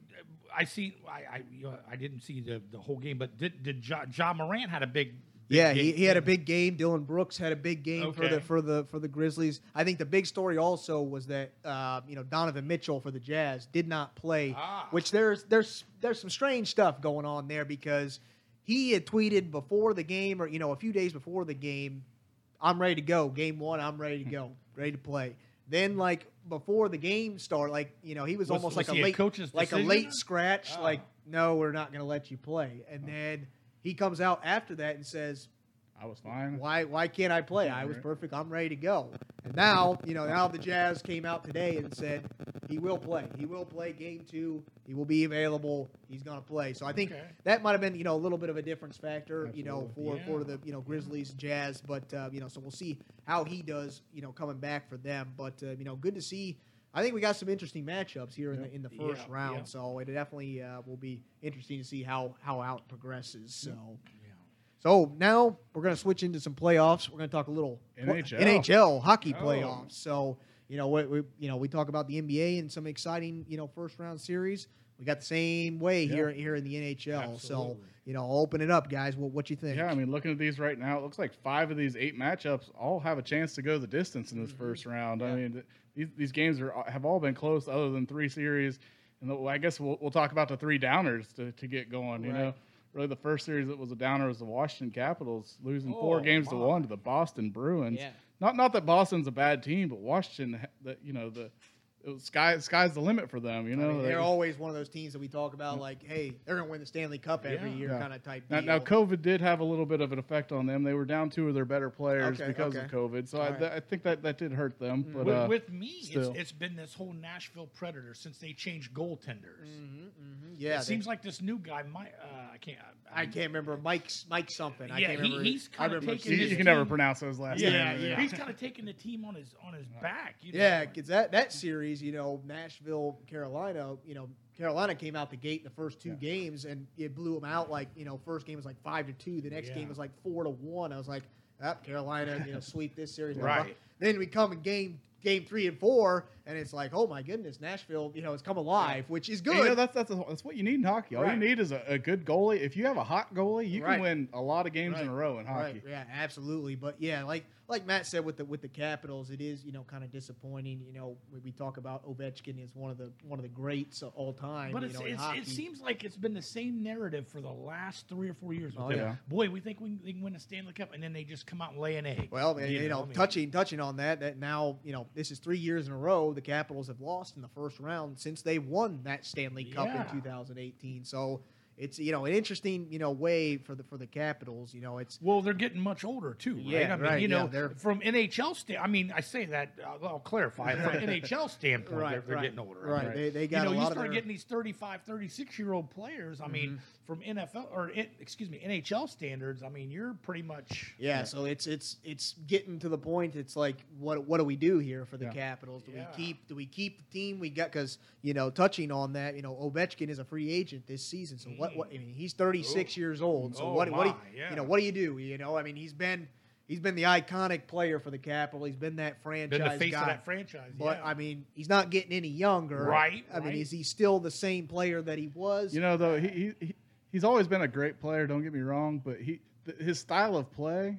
I see. I I, you know, I didn't see the, the whole game, but did did Ja, ja Morant had a big. Yeah, he, game. he had a big game. Dillon Brooks had a big game for the for the for the Grizzlies. I think the big story also was that uh, you know Donovan Mitchell for the Jazz did not play, Ah. which there's there's there's some strange stuff going on there because he had tweeted before the game or you know a few days before the game, I'm ready to go. Game one, I'm ready to go, ready to play. Then like before the game started, like you know he was, Was- almost was like he a a late coach's like a late scratch. Ah. Like no, we're not going to let you play. And then he comes out after that and says, I was fine. why why can't I play? I was perfect. I'm ready to go. And now, you know, now the Jazz came out today and said he will play. He will play game two. He will be available. He's going to play. So I think Okay. that might have been, you know, a little bit of a difference factor, you know, for Absolutely. for the you know Grizzlies, Jazz. But uh, you know, so we'll see how he does, you know, coming back for them. But uh, you know, good to see. I think we got some interesting matchups here in the in the Yeah, first round. yeah. So it definitely uh, will be interesting to see how how out progresses. So. Yeah. So now we're going to switch into some playoffs. We're going to talk a little NHL. NHL hockey Oh. playoffs. So you know we, we you know we talk about the NBA and some exciting you know first round series. We got the same way Yeah. here here in the NHL. So you know, open it up, guys. What what you think? Yeah, I mean, looking at these right now, it looks like five of these eight matchups all have a chance to go the distance in this first round. I Mm-hmm. Mean, th- these these games are have all been close, other than three series. And the, I guess we'll, we'll talk about the three downers to, to get going. You know, really the first series that was a downer was the Washington Capitals losing Oh, four games to one to the Boston Bruins. Yeah. Not not that Boston's a bad team, but Washington, that you know the. It was sky sky's the limit for them, you I know. mean, They- they're always one of those teams that we talk about, like, hey, they're going to win the Stanley Cup every Yeah. year, Yeah. kind of type Now, deal. now, COVID did have a little bit of an effect on them. They were down two of their better players Okay, because okay. of COVID. So I, All right. th- I think that, that did hurt them. But with, uh, with me, it's, it's been this whole Nashville Predator since they changed goaltenders. Mhm, mhm. Yeah, it they- seems like this new guy, my, uh, I can't. I can't remember Mike's Mike something. I Yeah, can't he- remember. he's kinda remember taken you, his you can never team- pronounce those last Yeah, names. yeah. He's kind of taking the team on his on his back. You know? Yeah, because that, that series, you know, Nashville, Carolina, you know, Carolina came out the gate in the first two Yeah. games and it blew them out. Like, you know, first game was like five to two. The next Yeah. game was like four to one. I was like, ah, Carolina, you know, sweep this series. Right. Then we come in game game three and four, and it's like, oh my goodness, Nashville, you know, has come alive, which is And, good. You know, that's that's a, that's what you need in hockey. All Right. you need is a, a good goalie. If you have a hot goalie, you Right. can win a lot of games in a row in hockey. Right. Yeah, absolutely. But yeah, like like Matt said with the with the Capitals, it is you know kind of disappointing. You know, when we talk about Ovechkin as one of the one of the greats of all time. But you it's, know, it's, it seems like it's been the same narrative for the last three or four years. Oh, yeah. Boy, we think we can, they can win a Stanley Cup, and then they just come out and lay an egg. Well, you, know, I mean, touching touching on that, that now you know this is three years in a row the Capitals have lost in the first round since they won that Stanley Cup Yeah. in 2018. So it's you know an interesting you know way for the for the Capitals. You know, it's Well, they're getting much older too, right? Yeah, I mean, right, you know, yeah, they're- from NHL stand. I mean, I say that. Uh, I'll clarify. From NHL standpoint, Right, they're, they're right, getting older. right. Right. They, they You got know, a you lot start their, Mm-hmm. getting these 35, 36 year old players. I mean, from NFL or excuse me, NHL standards. I mean, you're pretty much Yeah, so it's it's it's getting to the point. It's like, what what do we do here for the Yeah. Capitals? Do we keep do we keep the team we got? Because you know, touching on that, you know, Ovechkin is a free agent this season. So what? What I mean, he's 36 years old. So Oh, what? What? Do you, my, yeah. you know, what do you do? You know, I mean, he's been he's been the iconic player for the Capital. He's been that franchise been the face guy. of that franchise. But yeah. I mean, he's not getting any younger. Right, I mean, right. is he still the same player that he was? You know, though he, he he- he's always been a great player. Don't get me wrong, but he th- his style of play,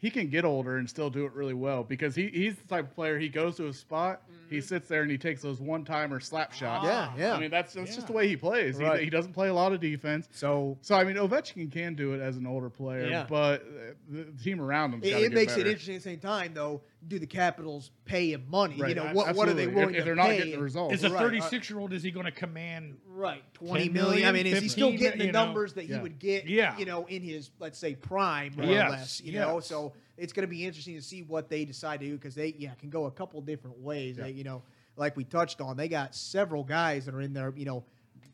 he can get older and still do it really well because he, he's the type of player. He goes to a spot, he sits there and he takes those one timer slap shots. Yeah, yeah. I mean, that's that's just the way he plays. He- Right. He, doesn't play a lot of defense. so So I mean, Ovechkin can do it as an older player, Yeah. but uh, the the team around him. It, it makes it interesting at the same time, though. Do the Capitals pay him money? Right, You know, a- what, what are they absolutely. willing if, if to they're not pay? getting the results? Is a uh, 36 year old is he going to command? Right, twenty 10 million. I mean, is he still getting the you know? numbers that he Yeah. would get? Yeah. you know, in his let's say prime, more Yes, or less. You know, so it's going to be interesting to see what they decide to do because they yeah can go a couple different ways. Yeah. They, you know, like we touched on, they got several guys that are in their you know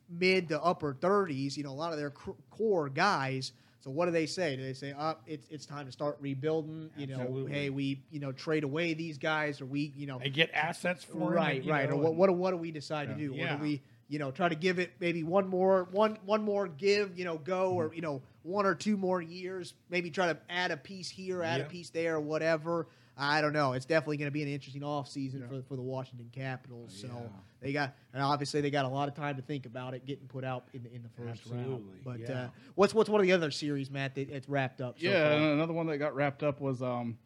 mid to upper thirties. You know, a lot of their cr- core guys. So what do they say? Do they say, "Up, it's it's time to start rebuilding"? You know, hey, we you know trade away these guys, or we you know They get assets for right, and, right. know, or what, what do- what do we decide to Yeah. do? What Yeah. do we you know try to give it maybe one more one one more give you know go or mm. you know one or two more years maybe try to add a piece here add Yeah. a piece there or whatever i don't know it's definitely going to be an interesting offseason Yeah. for, for the washington capitals so Yeah. they got and obviously they got a lot of time to think about it getting put out in the, in the first round Absolutely, but yeah. uh, what's what's one of the other series matt that it's wrapped up so yeah, far? another one that got wrapped up was um,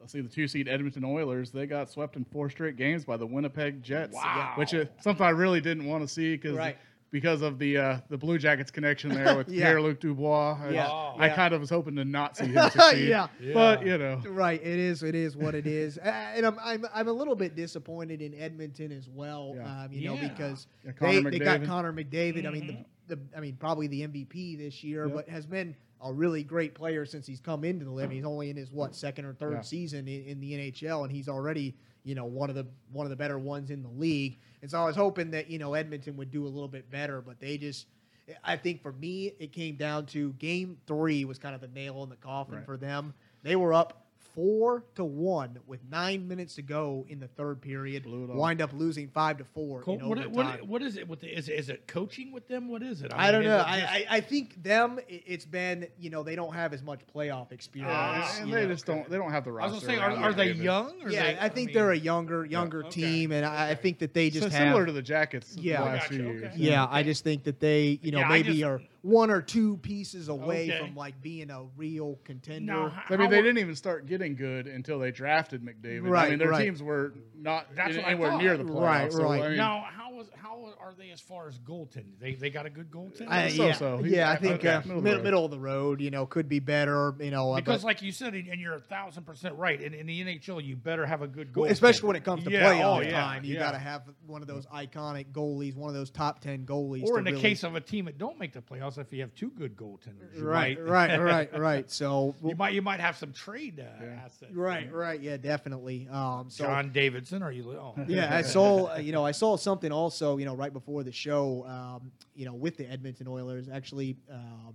let's see, the two seed Edmonton Oilers. They got swept in four straight games by the Winnipeg Jets, Wow. which is something I really didn't want to see because Right. Because of the uh, the Blue Jackets connection there with Yeah. Pierre Luc Dubois. I, Yeah. I Yeah. kind of was hoping to not see him succeed. Yeah. but you know, Right, it is. It is what it is, Uh, and I'm, I'm I'm a little bit disappointed in Edmonton as well. Yeah. Um, you know, Yeah. because Yeah, they, they got McDavid. Connor McDavid. I mean, the, the I mean probably the MVP this year, Yep. but has been a really great player since he's come into the league. I mean, he's only in his what second or third Yeah. season in, in the NHL, and he's already you know one of the one of the better ones in the league. And so I was hoping that you know Edmonton would do a little bit better, but they just. I think for me, it came down to game three was kind of the nail in the coffin Right. for them. They were up four to one with nine minutes to go in the third period. Blew it all. Wind up losing five to four Col- in what, overtime. what, what is it with the, is it, is it coaching with them? What is it? I don't know. is I, just- I, I think them. it- It's been you know they don't have as much playoff experience. And you they know. just don't they don't have the I roster. was gonna say, are, are they young? Or yeah, they, I think mean, they're a younger younger Okay, team, and I, I think that they So just similar to the Jackets Yeah. the last Gotcha, few okay. years. yeah, I just think that they you know Yeah, maybe just- are one or two pieces away Okay. from like being a real contender. Now, I mean, how they are- didn't even start getting good until they drafted McDavid. I mean, their right. teams were not That's what anywhere near the playoffs. Right, so, right. I mean, now, how is how are they as far as goaltending? They they got a good goaltender. I, So- yeah, so. Yeah, I think okay, uh, middle of the road. middle of the road. You know, could be better. You know, uh, because, but- like you said, and and you're a thousand percent right. In, in the NHL, you better have a good Well, goaltender, especially when it comes to yeah, playoff oh, yeah, time. You yeah. got to have one of those iconic goalies, one of those top ten goalies. Or in the really- case of a team that don't make the playoffs, if you have two good goaltenders, right, right, right, right. So you might you might have some trade uh, Yeah. assets. right, right, yeah, definitely. Um, so John Davidson, are you? Oh, yeah, I saw uh, you know I saw something also you know right before the show um, you know with the Edmonton Oilers actually um,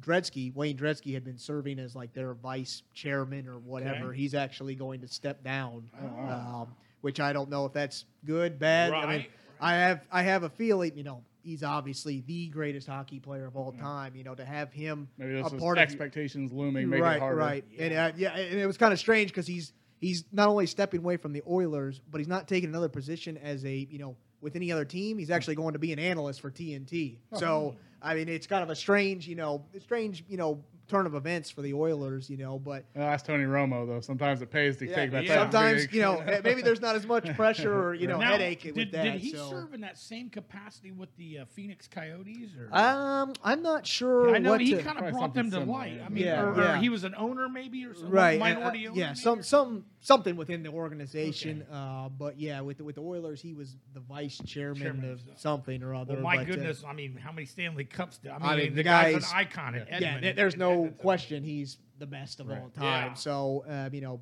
Gretzky Wayne Gretzky had been serving as like their vice chairman or whatever. Okay. He's actually going to step down, Oh, wow. um, which I don't know if that's good bad. I mean Right, I have I have a feeling you know he's obviously the greatest hockey player of all Yeah. time. You know to have him maybe a this is part of expectations looming, make right, it harder. Right, and uh, yeah, and it was kind of strange because he's he's not only stepping away from the Oilers, but he's not taking another position as a you know with any other team. He's actually going to be an analyst for TNT. So I mean, it's kind of a strange, you know, strange, you know, turn of events for the Oilers, you know. But Well, that's Tony Romo, though. Sometimes it pays to yeah, take that. yeah. sometimes you know eh, maybe there's not as much pressure or you know Now, headache did, with that. Did he so. serve in that same capacity with the uh, Phoenix Coyotes? Or Um, I'm not sure. I know what he kind of brought them to something light. similar, I mean, yeah. or, or he was an owner maybe or something, right, minority uh, owner. yeah, maybe, some or- some something within the organization. Uh, but yeah, with the, with the Oilers, he was the vice chairman, Chairman of of something or other. Well, my but, uh, goodness, I mean, how many Stanley Cups? Did, I mean, I mean, the, the guy's, guy's- an icon in yeah, Edmonton. there- there's no Edmonton. question he's the best of Right. all time. Yeah. So uh, you know,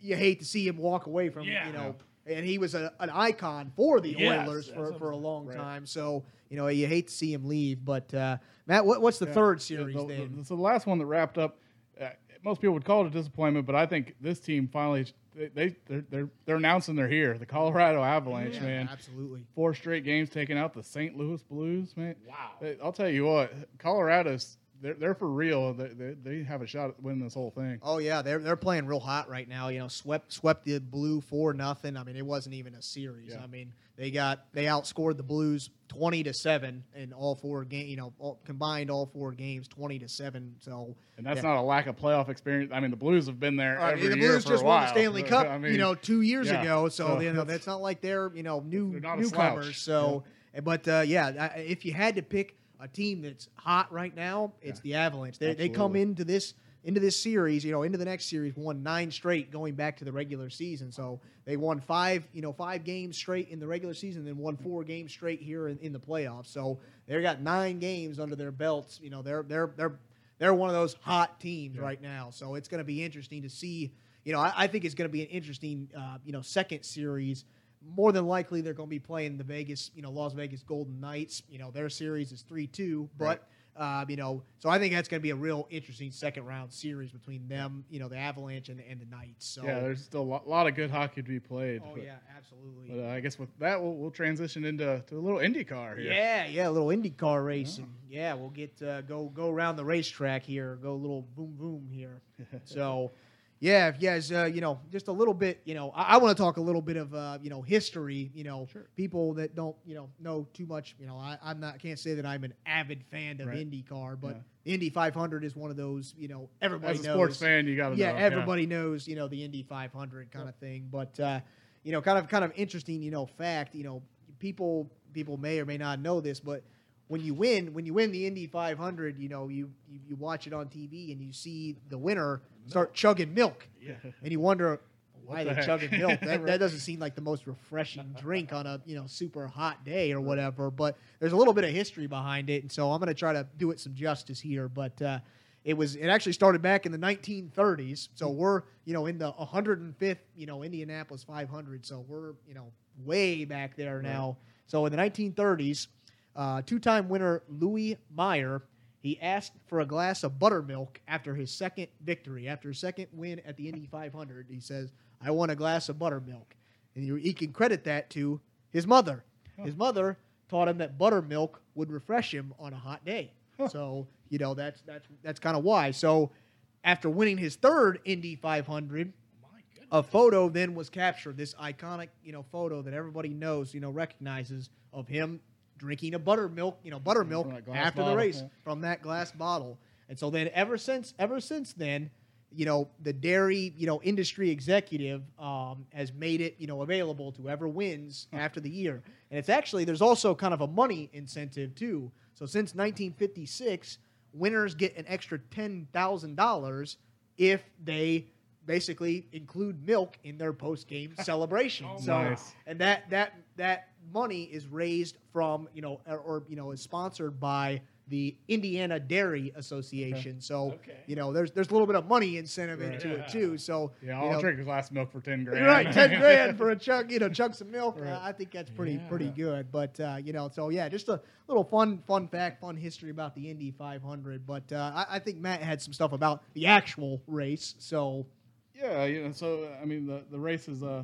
you hate to see him walk away from Yeah. you know. And he was a, an icon for the Yes, Oilers for, that's for a long right. time. So you know, you hate to see him leave. But uh, Matt, what, what's the Yeah. third The- series the, then? the- so the last one that wrapped up, uh, most people would call it a disappointment, but I think this team finally they, they they're, they're they're announcing they're here. The Colorado Avalanche, Yeah, man. absolutely. Four straight games taking out the St. Louis Blues, man. Wow. I'll tell you what, Colorado's they're, they're for real. They, they, they have a shot at winning this whole thing. Oh yeah, they're they're playing real hot right now. You know, swept swept the blue four nothing. I mean, it wasn't even a series. Yeah. I mean, they got they outscored the Blues twenty to seven in all four game. You know, all, combined all four games twenty to seven. So And that's yeah. not a lack of playoff experience. I mean, the Blues have been there every the Blues for just won the Stanley Cup, I mean, you know, two years yeah. ago. So, So you know, that's- that's not like they're you know new They're not a newcomers. So, but uh, yeah, if you had to pick a team that's hot right now, it's the Avalanche. They they come into this into this series, you know, into the next series, won nine straight going back to the regular season. So they won five, you know, five games straight in the regular season, then won four games straight here in, in the playoffs. So they've got nine games under their belts. You know, they're they're they're they're one of those hot teams right now. So it's going to be interesting to see. You know, I, I think it's going to be an interesting, uh, you know, second series. More than likely, they're going to be playing the Vegas, you know, Las Vegas Golden Knights. You know, their series is three two, but uh, you know, so I think that's going to be a real interesting second round series between them, you know, the Avalanche and, and the Knights. So Yeah, there's still a lot, lot of good hockey to be played. oh but, yeah, absolutely. But uh, I guess with that, we'll, we'll transition into to a little IndyCar here. Yeah, yeah, a little IndyCar racing. Yeah, we'll get uh, go go around the racetrack here, go a little boom boom here. so, yeah, if you guys, uh, you know, just a little bit, you know, I, I want to talk a little bit of, uh, you know, history. You know, Sure. people that don't, you know, know too much. You know, I, I'm not can't say that I'm an avid fan of Right. IndyCar, but Yeah. Indy 500 is one of those, you know, everybody As a knows. sports fan, you got to yeah, know. everybody knows, you know, the Indy 500 kind of thing. But uh, you know, kind of kind of interesting, you know, fact. You know, people people may or may not know this, but when you win, when you win the Indy 500, you know, you you, you watch it on TV and you see the winner start chugging milk, Yeah. and you wonder. Why the they heck? chugging milk? That, that doesn't seem like the most refreshing drink on a you know super hot day or whatever. But there's a little bit of history behind it, and so I'm going to try to do it some justice here. But uh, it was it actually started back in the 1930s, so we're you know in the 105th you know Indianapolis 500, so we're you know way back there now. So in the 1930s, uh, two-time winner Louis Meyer he asked for a glass of buttermilk after his second victory, after his second win at the Indy 500. He says, "I want a glass of buttermilk," and he, he can credit that to his mother. His mother taught him that buttermilk would refresh him on a hot day. So you know that's that's that's kind of why. So after winning his third Indy 500, a photo then was captured. This iconic, you know, photo that everybody knows, you know, recognizes of him drinking a buttermilk, you know, buttermilk after the race yeah. from that glass bottle. And so then ever since ever since then, you know, the dairy, you know, industry executive um, has made it, you know, available to whoever wins after the year. And it's actually there's also kind of a money incentive too. So since 1956, winners get an extra ten thousand dollars if they basically include milk in their post game celebration. Oh, so Nice. and that that that money is raised from you know or, or you know is sponsored by the Indiana Dairy Association. So Okay. you know there's there's a little bit of money incentive Right. into Yeah. it too. So Yeah, I'll know, drink a glass of milk for ten grand. Right, ten grand for a chunk, you know, chunks of milk. Right. Uh, I think that's pretty Yeah. pretty good. But uh, you know, so yeah, just a little fun fun fact, fun history about the Indy 500. But uh, I, I think Matt had some stuff about the actual race. So Yeah, you know, so I mean, the the race is uh,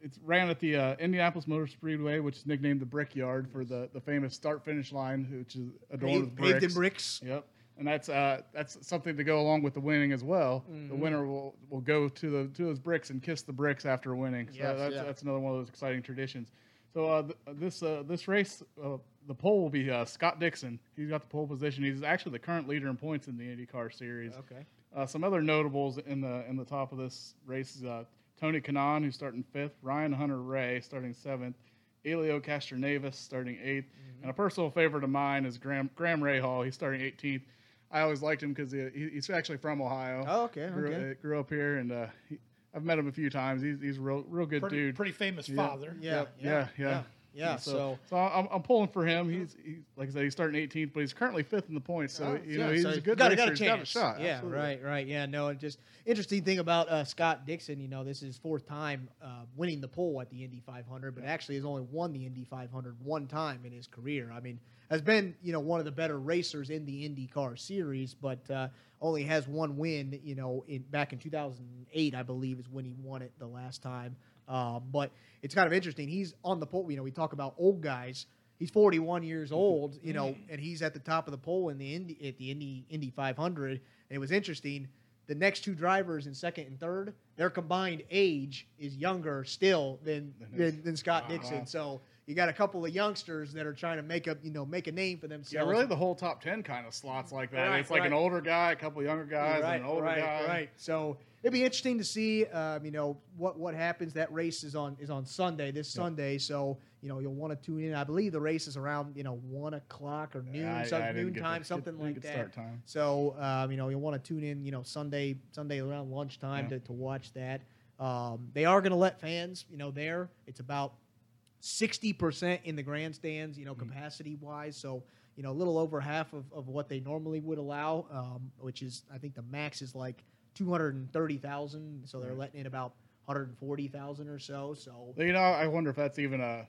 it's ran at the uh, Indianapolis Motor Speedway, which is nicknamed the Brickyard for the the famous start finish line, which is adorned with paved, paved in bricks. bricks. Yep, and that's uh that's something to go along with the winning as well. The Mm-hmm. winner will will go to the to those bricks and kiss the bricks after winning. So Yes, that's yeah. that's another one of those exciting traditions. So uh, th- this uh, this race, uh, the pole will be uh, Scott Dixon. He's got the pole position. He's actually the current leader in points in the IndyCar series. Okay. Uh, some other notables in the in the top of this race is uh, Tony Kanaan, who's starting fifth, Ryan Hunter-Reay starting seventh, Helio Castroneves starting 8th, and a personal favorite of mine is Graham Graham Rahal. He's starting 18th. I always liked him because he, he- he's actually from Ohio. Oh, okay, Grew, okay. uh, grew up here, and uh, he, I've met him a few times. He's he's a real real good Pretty, dude. pretty famous Yeah. father. Yeah, Yep, yeah, yeah. yeah. So, So, so I'm, I'm pulling for him. He's, he's like I said, he's starting 18th, but he's currently fifth in the points. So Oh, you yeah, know he's so a good got, racer. got a He's chance. got a shot. Yeah, absolutely. right, right. Yeah, no, and just interesting thing about uh, Scott Dixon. You know, this is his fourth time uh, winning the pole at the Indy 500, but actually has only won the Indy 500 one time in his career. I mean, has been you know one of the better racers in the IndyCar series, but uh, only has one win. You know, in back in 2008, I believe, is when he won it the last time. Um, but it's kind of interesting. He's on the pole. You know, we talk about old guys. He's 41 years mm-hmm. old, you know, mm-hmm. and he's at the top of the pole in the Indy at the Indy Indy 500. And it was interesting. The next two drivers in second and third, their combined age is younger still than than, than Scott Wow. Dixon. So you got a couple of youngsters that are trying to make up, you know, make a name for themselves. Yeah, really, the whole top ten kind of slots like that. Right, it's like an older guy, a couple younger guys, right, and an older right, guy. Right. So it'd be interesting to see, um, you know, what what happens. That race is on is on Sunday, this Sunday. So you know, you'll want to tune in. I believe the race is around you know one o'clock or noon, I- some, I noon time, the- something like that. So um, you know, you'll want to tune in. You know, Sunday Sunday around lunchtime Yeah. to, to watch that. Um, they are going to let fans, you know, there. It's about sixty percent in the grandstands, you know, Mm-hmm. capacity wise. So you know, a little over half of, of what they normally would allow, um, which is I think the max is like two hundred and thirty thousand. So they're letting in about hundred and forty thousand or so. So You know, I wonder if that's even a,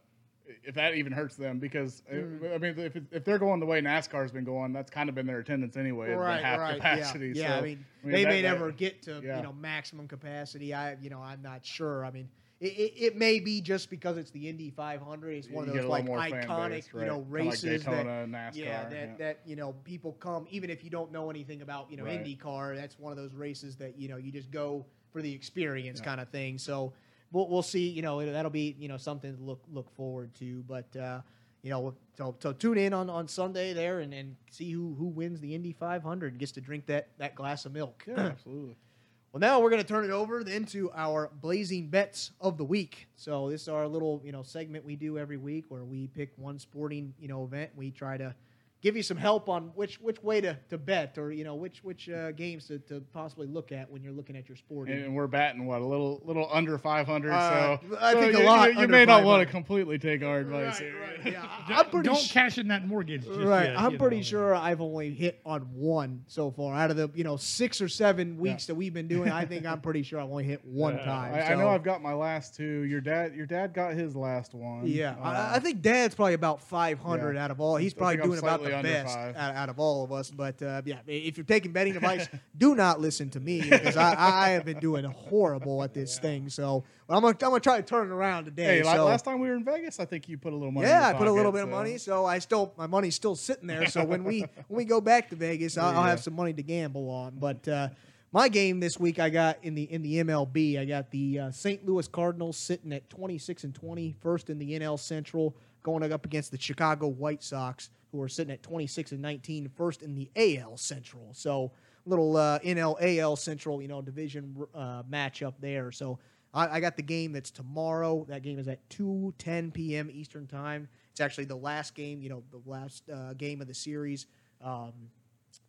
if that even hurts them because uh, Mm. I mean, if if they're going the way NASCAR's been going, that's kind of been their attendance anyway. been half capacity. Yeah, yeah. I mean, I mean, they that- may that- never get to yeah. you know maximum capacity. I you know I'm not sure. I mean, it, it, it may be just because it's the Indy 500. It's one you of those like little more fan iconic base, you right? know Kinda races like that NASCAR. yeah that that you know people come even if you don't know anything about you know Right. IndyCar. That's one of those races that you know you just go for the experience Yeah. kind of thing. So we'll, we'll see. You know it, that'll be you know something to look look forward to. But uh, you know so so tune in on, on Sunday there and, and see who who wins the Indy 500 and gets to drink that that glass of milk. yeah, absolutely. Well, now we're going to turn it over then to our blazing bets of the week. So this is our little you know segment we do every week where we pick one sporting you know event. We try to give you some help on which which way to, to bet or you know which which uh, games to, to possibly look at when you're looking at your sporting. And we're batting what a little little under 500. Uh, so I so think a you, lot You, you may not want to completely take our advice. Right, here. right, yeah. I- Don't, I'm pretty don't sh- cash in that mortgage. Just right, yet, I'm pretty know. sure I've only hit on one so far out of the you know six or seven weeks that we've been doing. I think I'm pretty sure I've only hit one Yeah. time. I, I know I've got my last two. Your dad, your dad got his last one. Yeah, Uh, I, I think Dad's probably about 500 Yeah. out of all. He's I probably doing about the under best five. out, out of all of us. But uh, yeah, if you're taking betting advice, do not listen to me because I, I have been doing horrible at this thing. So I'm gonna I'm gonna try to turn it around today. Hey, so, last time we were in Vegas, I think you put a little money. yeah, I put a little bit of money, so I still my money's still sitting there. So when we when we go back to Vegas, I'll, I'll have some money to gamble on. But uh, my game this week, I got in the in the MLB, I got the uh, St. Louis Cardinals sitting at 26 and 20, first in the NL Central, going up against the Chicago White Sox, who are sitting at 26 and 19, first in the AL Central. So little uh, NL AL Central, you know, division uh, matchup there. So I, I got the game that's tomorrow. That game is at 2:10 p.m. Eastern time. It's actually the last game, you know, the last uh, game of the series. Um,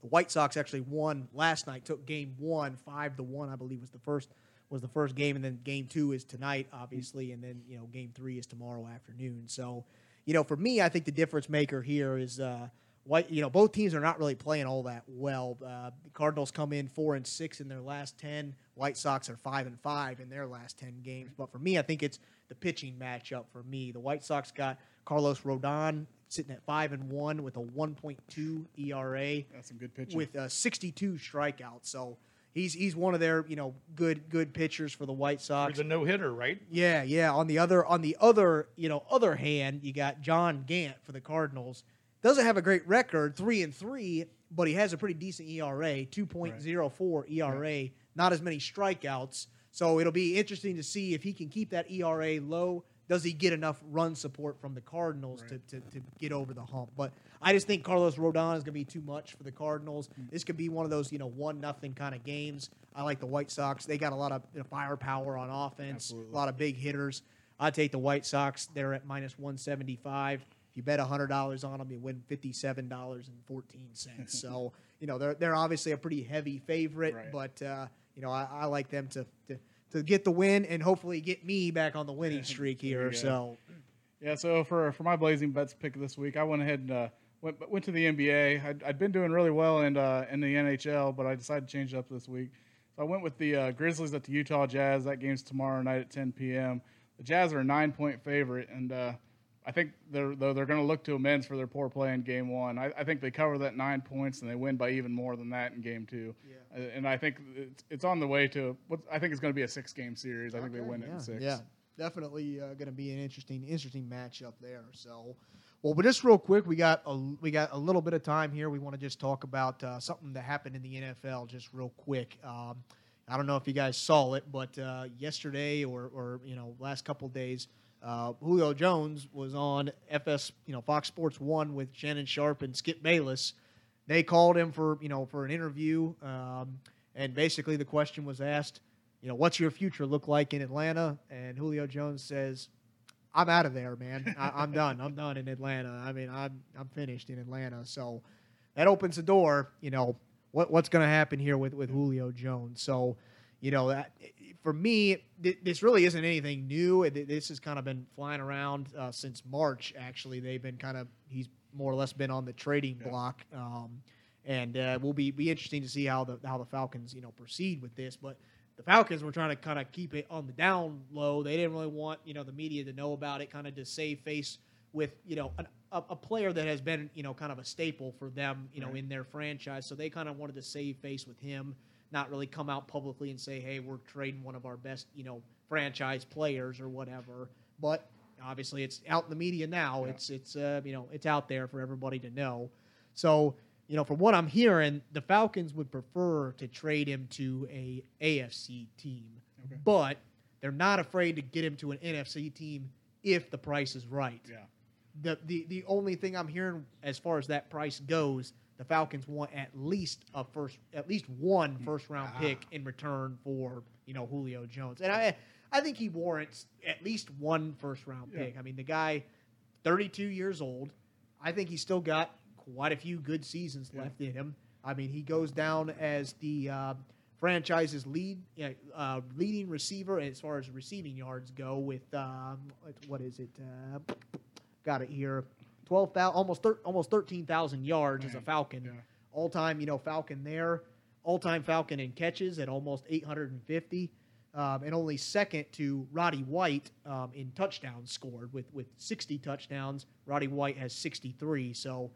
the White Sox actually won last night. Took game one, five to one, I believe was the first was the first game, and then game two is tonight, obviously, and then you know game three is tomorrow afternoon. So, you know, for me, I think the difference maker here is. Uh, White, you know, both teams are not really playing all that well. Uh, Cardinals come in four and six in their last ten. White Sox are five and five in their last ten games. But for me, I think it's the pitching matchup. For me, the White Sox got Carlos Rodon sitting at five and one with a 1.2 ERA. That's some good pitching. With uh, 62 strikeouts, so he's he's one of their you know good good pitchers for the White Sox. He's a no hitter, right? Yeah, yeah. On the other on the other you know other hand, you got John Gant for the Cardinals. Doesn't have a great record, three and three, but he has a pretty decent ERA, 2.04 ERA. Right. Not as many strikeouts. So it'll be interesting to see if he can keep that ERA low does he get enough run support from the Cardinals right. to, to, to, get over the hump? But I just think Carlos Rodon is going to be too much for the Cardinals. Mm-hmm. This could be one of those, you know, one nothing kind of games. I like the White Sox. They got a lot of you know, firepower on offense, Absolutely. a lot of big hitters. I take the White Sox. They're at minus 175. If you bet $100 on them, you win $57.14. so, you know, they're, they're obviously a pretty heavy favorite, right. but, uh, you know, I, I like them to, to – to get the win and hopefully get me back on the winning streak here. So, yeah. So for for my blazing bets pick this week, I went ahead and uh, went went to the NBA. I'd, I'd been doing really well in uh, in the NHL, but I decided to change it up this week. So I went with the uh, Grizzlies at the Utah Jazz. That game's tomorrow night at 10 p.m. The Jazz are a nine point favorite, and uh, I think they're though they're going to look to amends for their poor play in Game One. I, I, think they cover that nine points and they win by even more than that in Game Two. Yeah. Uh, and I think it's, it's on the way to what I think it's going to be a six game series. I think they win yeah. it in six. Yeah, definitely uh, going to be an interesting interesting matchup there. So, well, but just real quick, we got a we got a little bit of time here. We want to just talk about uh, something that happened in the NFL just real quick. Um, I don't know if you guys saw it, but uh, yesterday or or you know last couple days uh, Julio Jones was on FS, you know, Fox Sports One with Shannon Sharpe and Skip Bayless. They called him for, you know, for an interview, um, and basically the question was asked, you know, what's your future look like in Atlanta? And Julio Jones says, I'm out of there, man. I, am done. I'm done in Atlanta. I mean, I'm I'm finished in Atlanta. So that opens the door. You know, what what's going to happen here with with Julio Jones? So you know that for me this really isn't anything new. This has kind of been flying around uh, since march actually. They've been kind of he's more or less been on the trading yeah. block um, and uh, will be be interesting to see how the how the falcons you know proceed with this but the falcons were trying to kind of keep it on the down low. They didn't really want you know the media to know about it kind of to save face with you know an, a, a, player that has been you know kind of a staple for them you know right. in their franchise. So they kind of wanted to save face with him not really come out publicly and say, "Hey, we're trading one of our best, you know, franchise players or whatever." But obviously, it's out in the media now. Yeah. It's it's uh, you know it's out there for everybody to know. So you know, from what I'm hearing, the Falcons would prefer to trade him to a AFC team, okay. but they're not afraid to get him to an NFC team if the price is right. Yeah. The, the the only thing I'm hearing as far as that price goes the Falcons want at least a first, at least one first round ah. pick in return for you know Julio Jones, and I I think he warrants at least one first round pick. I mean, the guy, 32 years old, I think he's still got quite a few good seasons yeah. left in him. I mean, he goes down as the uh, franchise's lead uh, leading receiver as far as receiving yards go. With um, what is it? Uh, got it here twelve thousand, almost thir- almost thirteen thousand yards as a Falcon. Yeah. All time, you know, Falcon there. All time Falcon in catches at almost eight hundred and fifty. Um, and only second to Roddy White um, in touchdowns scored with, with 60 touchdowns. Roddy White has 63. So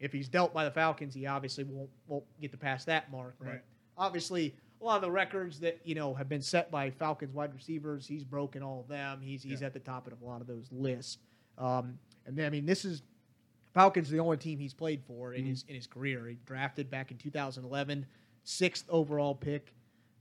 if he's dealt by the Falcons, he obviously won't won't get to pass that mark. Right. But obviously, a lot of the records that you know have been set by Falcons wide receivers, he's broken all of them. He's he's yeah. at the top of a lot of those lists. Um, and I mean, this is Falcons the only team he's played for in mm-hmm. his in his career. He drafted back in 2011, sixth overall pick.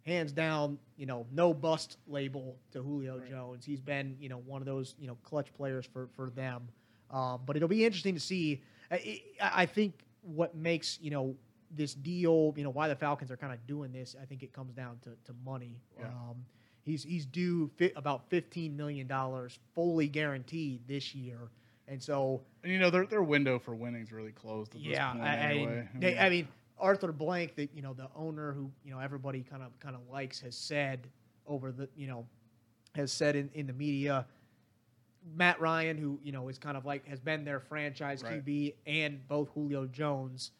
hands down, you know, no bust label to Julio Jones. He's been, you know, one of those, you know, clutch players for for them. Um, but it'll be interesting to see. I, I think what makes you know this deal, you know, why the Falcons are kind of doing this. I think it comes down to, to money. Yeah. Um, he's he's due fi- about fifteen million dollars fully guaranteed this year, and so And you know their their window for winning's really closed. At yeah, this point I, I, mean, they, I mean Arthur Blank, the you know the owner who you know everybody kind of kind of likes, has said over the you know has said in, in the media. Matt Ryan, who you know is kind of like has been their franchise Right. QB, and both Julio Jones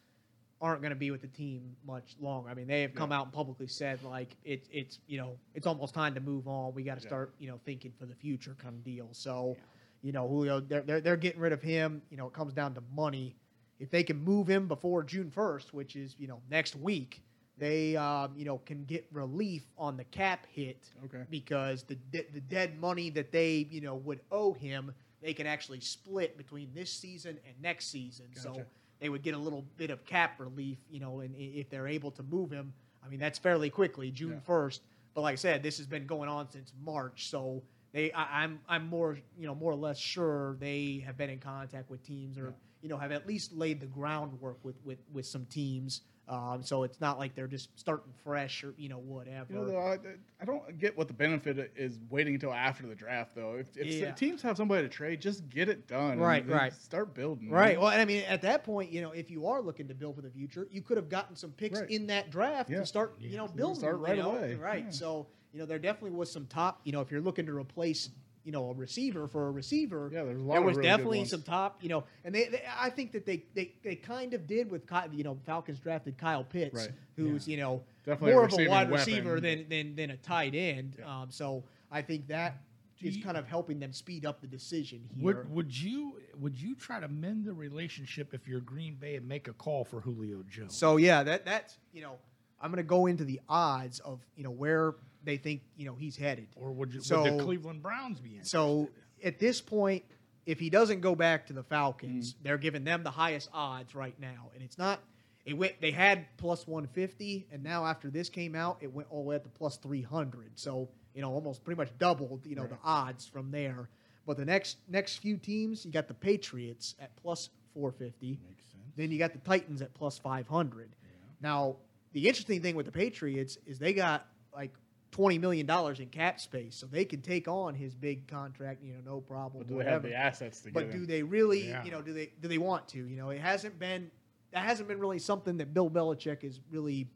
aren't going to be with the team much longer. I mean, they have come out and publicly said like it's it's you know it's almost time to move on. We got to Yeah. start you know thinking for the future kind of deal. So, you know, Julio, they're, they're they're getting rid of him. You know, it comes down to money. If they can move him before June first, which is you know next week, they um, you know can get relief on the cap hit okay. because the de- the dead money that they you know would owe him, they can actually split between this season and next season. So they would get a little bit of cap relief, you know, and if they're able to move him. I mean, that's fairly quickly, June Yeah. first. But like I said, this has been going on since March, so they I, I'm I'm more you know more or less sure they have been in contact with teams or Yeah. you know have at least laid the groundwork with with with some teams. Um, so it's not like they're just starting fresh or you know whatever. You know, I, I don't get what the benefit is waiting until after the draft, though. If, if Yeah. teams have somebody to trade, just get it done. Right, right. Start building. Right. Well, and I mean, at that point, you know, if you are looking to build for the future, you could have gotten some picks Right. in that draft Yeah. to start, you know, building. start you right know? away. Right. Yeah. So, you know, there definitely was some top. You know, if you're looking to replace, you know, a receiver for a receiver, Yeah, there's a lot there of was really definitely some top. You know, and they, they I think that they, they they kind of did with Ky- you know Falcons drafted Kyle Pitts, Right. who's you know Definitely a more of a wide weapon. receiver than than than a tight end. Yeah. Um, so I think that Do is you- kind of helping them speed up the decision here. Would would you would you try to mend the relationship if you're Green Bay and make a call for Julio Jones? So yeah, that that's you know, I'm gonna go into the odds of you know where they think you know he's headed. or would you, so- would the Cleveland Browns be interested? So at this point, if he doesn't go back to the Falcons, Mm. they're giving them the highest odds right now, and it's not. It went. They had plus 150, and now after this came out, it went all the way up to plus 300. So you know, almost pretty much doubled. You know, Right. the odds from there. But the next next few teams, you got the Patriots at plus 450. Makes sense. Then you got the Titans at plus 500. Now, the interesting thing with the Patriots is they got like $20 million in cap space, so they can take on his big contract, you know, no problem. But do they have the assets to but get do him? they really, Yeah. you know, do they do they want to? You know, it hasn't been that hasn't been really something that Bill Belichick is really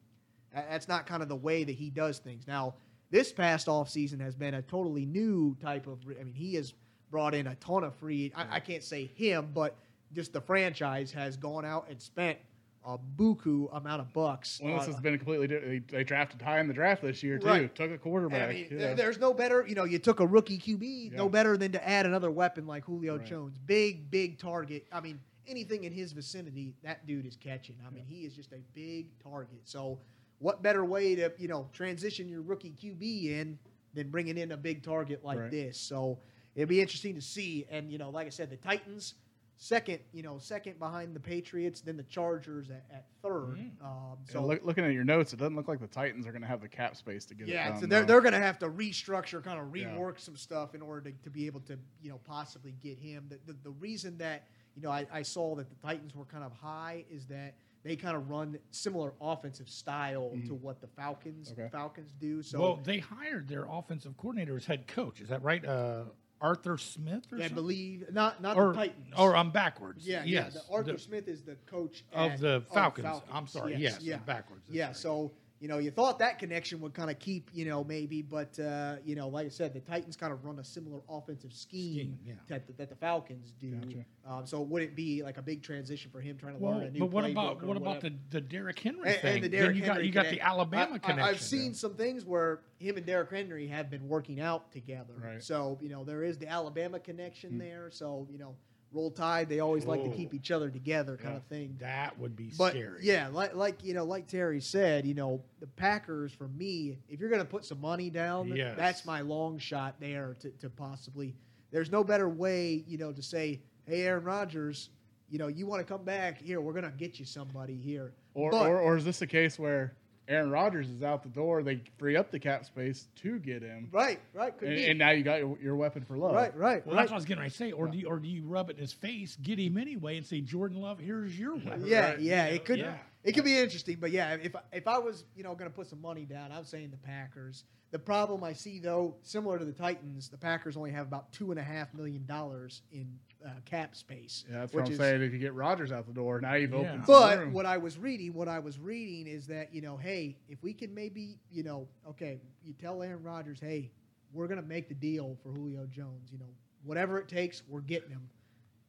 that's not kind of the way that he does things. Now, this past offseason has been a totally new type of I mean, he has brought in a ton of free I, I can't say him, but just the franchise has gone out and spent a buku amount of bucks. Well, this has been completely different. They, they drafted high in the draft this year too. Right. Took a quarterback. I mean, yeah. there- there's no better, you know, you took a rookie QB, Yeah. no better than to add another weapon like Julio Right. Jones. Big, big target. I mean, anything in his vicinity, that dude is catching. I mean, he is just a big target. So, what better way to, you know, transition your rookie QB in than bringing in a big target like Right. this? So, it'll be interesting to see. And, you know, like I said, the Titans. Second, you know, second behind the Patriots, then the Chargers at, at third. Mm. Um, Yeah, so look, looking at your notes, it doesn't look like the Titans are going to have the cap space to get it yeah, done. so they're, though. they're going to have to restructure, kind of Yeah. rework some stuff in order to, to be able to, you know, possibly get him. The, the, the reason that, you know, I, I saw that the Titans were kind of high is that they kind of run similar offensive style to what the Falcons Mm-hmm. Okay. Falcons do. So well, they hired their offensive coordinator as head coach. Is that right? Uh, Arthur Smith or I something? believe not not or, the Titans. or I'm backwards. yeah, yes. yeah. The Arthur The- Smith is the coach of at- the Falcons. I'm sorry. Yes, yeah. I'm backwards. That's yeah, right. so you know, you thought that connection would kind of keep, you know, maybe, but uh, you know, like I said, the Titans kind of run a similar offensive scheme, Scheme, yeah. that, the, that the Falcons do. Gotcha. Um, so would it be like a big transition for him trying to Well, learn a new but what about what about the the Derrick Henry and, thing? and the then Derrick you got Henry you got the Alabama I- I, connection. I've seen some things where him and Derrick Henry have been working out together. Right. So you know there is the Alabama connection Hmm. there. So you know, roll tide. They always like to keep each other together, kind Yeah. of thing. that would be But scary. yeah, like like you know, like Terry said, you know, the Packers for me, if you're going to put some money down, Yes. that's my long shot there to, to possibly. There's no better way, you know, to say, hey, Aaron Rodgers, you know, you want to come back here, we're going to get you somebody here. Or, But- or or is this a case where Aaron Rodgers is out the door. They free up the cap space to get him, Right, right. Could and, be. and now you got your, your weapon for love. right, right, Well, right. that's what I was going to say. Or do you, or do you rub it in his face, get him anyway, and say, Jordan Love, here's your weapon. Yeah, Right. yeah, it could yeah. it could be interesting, but yeah, if if I was you know going to put some money down, I'm saying the Packers. The problem I see though, similar to the Titans, the Packers only have about two and a half million dollars in uh, cap space. Yeah, that's which what I'm is- saying. If you get Rodgers out the door, now you've Yeah. opened some But room. what I was reading, what I was reading is that you know, hey, if we can maybe you know, okay, you tell Aaron Rodgers, hey, we're gonna make the deal for Julio Jones. You know, whatever it takes, we're getting him.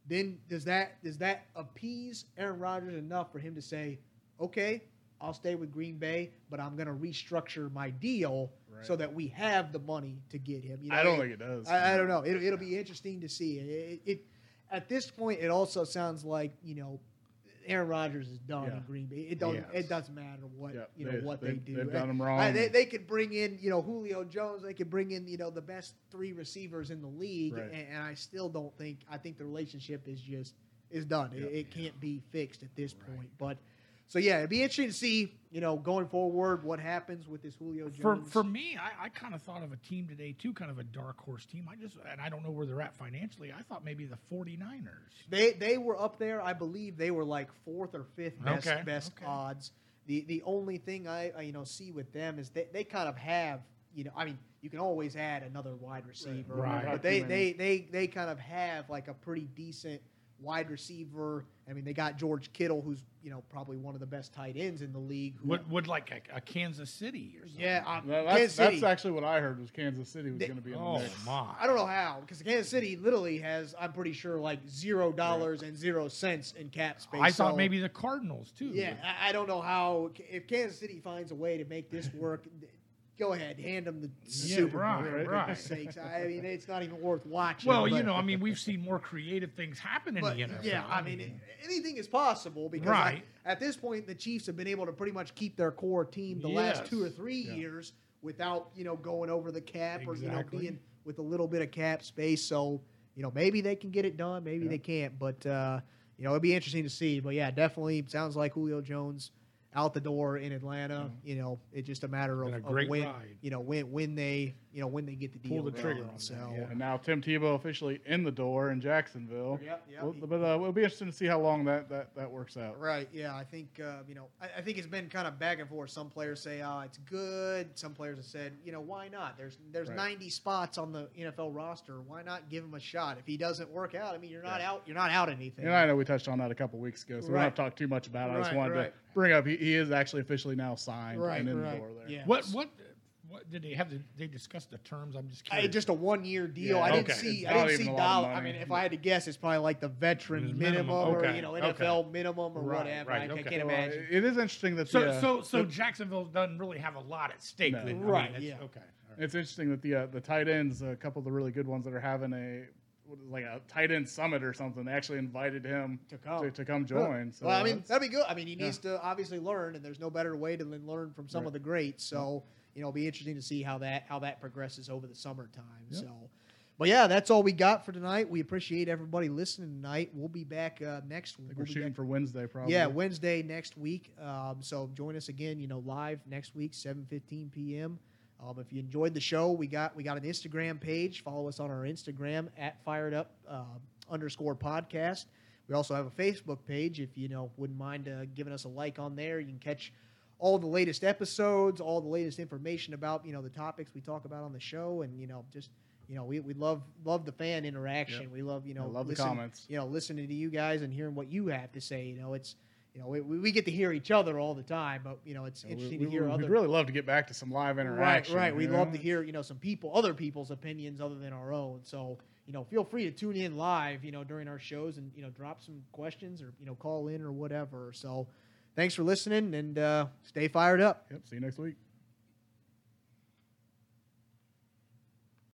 Then does that does that appease Aaron Rodgers enough for him to say, okay, I'll stay with Green Bay, but I'm gonna restructure my deal Right. so that we have the money to get him. You know, I don't it- think it does. I, I don't know. It, it'll be interesting to see. It, it, it at this point, it also sounds like you know, Aaron Rodgers is done Yeah. in Green Bay. It don't. Yes. It doesn't matter what Yeah, you know they- what they, they- do. they've done 'em Uh, wrong. they, they could bring in you know Julio Jones. They could bring in you know the best three receivers in the league, Right. and, and I still don't think. I think the relationship is just is done. Yeah. It, it can't be fixed at this Right. point. But so yeah, it'd be interesting to see you know going forward what happens with this Julio Jones. For, for me, I, I kind of thought of a team today, too, kind of a dark horse team. I just, and I don't know where they're at financially. I thought maybe the 49ers. They they were up there. I believe they were like fourth or fifth best Okay, best okay. odds. The the only thing I, I you know see with them is they, they kind of have you know I mean you can always add another wide receiver, Right. but they, they they they kind of have like a pretty decent wide receiver. I mean they got George Kittle who's you know probably one of the best tight ends in the league. who- Would, would like a, a Kansas City or something. yeah, uh, Well, that's, City. that's actually what I heard was Kansas City was going to be in the Oh, mix. my. I don't know how because Kansas City literally has I'm pretty sure like zero dollars and zero cents in cap space. I thought maybe the Cardinals, too. Yeah, I, I don't know how if Kansas City finds a way to make this work. Go ahead, hand them the Yeah, Super Bowl. right, for right. goodness sakes. I mean, it's not even worth watching. Well, you know, I mean, we've seen more creative things happen in but the NFL. yeah, I mean, it- anything is possible because Right. I- at this point, the Chiefs have been able to pretty much keep their core team the last two or three Yeah. years without you know going over the cap or you know being with a little bit of cap space. So you know, maybe they can get it done, maybe Yeah. they can't. But uh, you know, it'd be interesting to see. But yeah, definitely sounds like Julio Jones out the door in Atlanta. Mm-hmm. You know, it's just a matter of, a of when ride. you know when when they you know when they get the deal. Pull the trigger done. on that, So yeah. And now Tim Tebow officially in the door in Jacksonville. Yep, yep. Well, but uh, it'll be interesting to see how long that, that, that works out. Right. Yeah. I think uh, you know. I, I think it's been kind of back and forth. Some players say, "Oh, it's good." Some players have said, "You know, why not?" There's there's Right. 90 spots on the NFL roster. Why not give him a shot? If he doesn't work out, I mean, you're not Yeah. out. You're not out anything. And I know we touched on that a couple weeks ago, so we don't have to talk too much about it. I just wanted right. to bring up he, he is actually officially now signed Right, and in right. the door there. Yeah. What, what, what did they have? To, they discuss the terms? I'm just I, curious. just a one year deal. Yeah, I didn't okay. see. It's I didn't see even a lot of dollar. I mean, if I had to guess, it's probably like the veteran It was minimum, minimum, or you know okay. NFL minimum or Right, whatever. right, I, I can't Well, imagine. it is interesting that so, the, uh, so, so the- Jacksonville doesn't really have a lot at stake. No. then. I mean, Right, yeah. Okay. all right. it's interesting that the uh, the tight ends, a couple of the really good ones that are having a what is it, like a tight end summit or something. They actually invited him To come. to, to come join. So well, I mean, that'd be good. I mean, he yeah. needs to obviously learn, and there's no better way to learn from some Right. of the greats. So, you know, it'll be interesting to see how that how that progresses over the summertime. Yep. So, but yeah, that's all we got for tonight. We appreciate everybody listening tonight. We'll be back uh, next week. we're We'll be shooting back- for Wednesday probably. yeah, Wednesday next week. Um, so join us again. You know, live next week, seven fifteen p.m. Um, if you enjoyed the show, we got we got an Instagram page. Follow us on our Instagram at Fired Up uh, underscore Podcast. We also have a Facebook page. If you know wouldn't mind uh, giving us a like on there, you can catch all the latest episodes, all the latest information about you know the topics we talk about on the show, and you know just you know we, we love love the fan interaction. Yep. We love you know I love the comments. you know, listening to you guys and hearing what you have to say. You know, it's you know we, we get to hear each other all the time, but you know it's we- interesting we, to hear we, other. would really love to get back to some live interaction. right. We'd you love to hear you know some people, other people's opinions other than our own. So you know, feel free to tune in live. You know, during our shows and you know drop some questions or you know call in or whatever. So thanks for listening and uh, stay fired up. Yep. See you next week.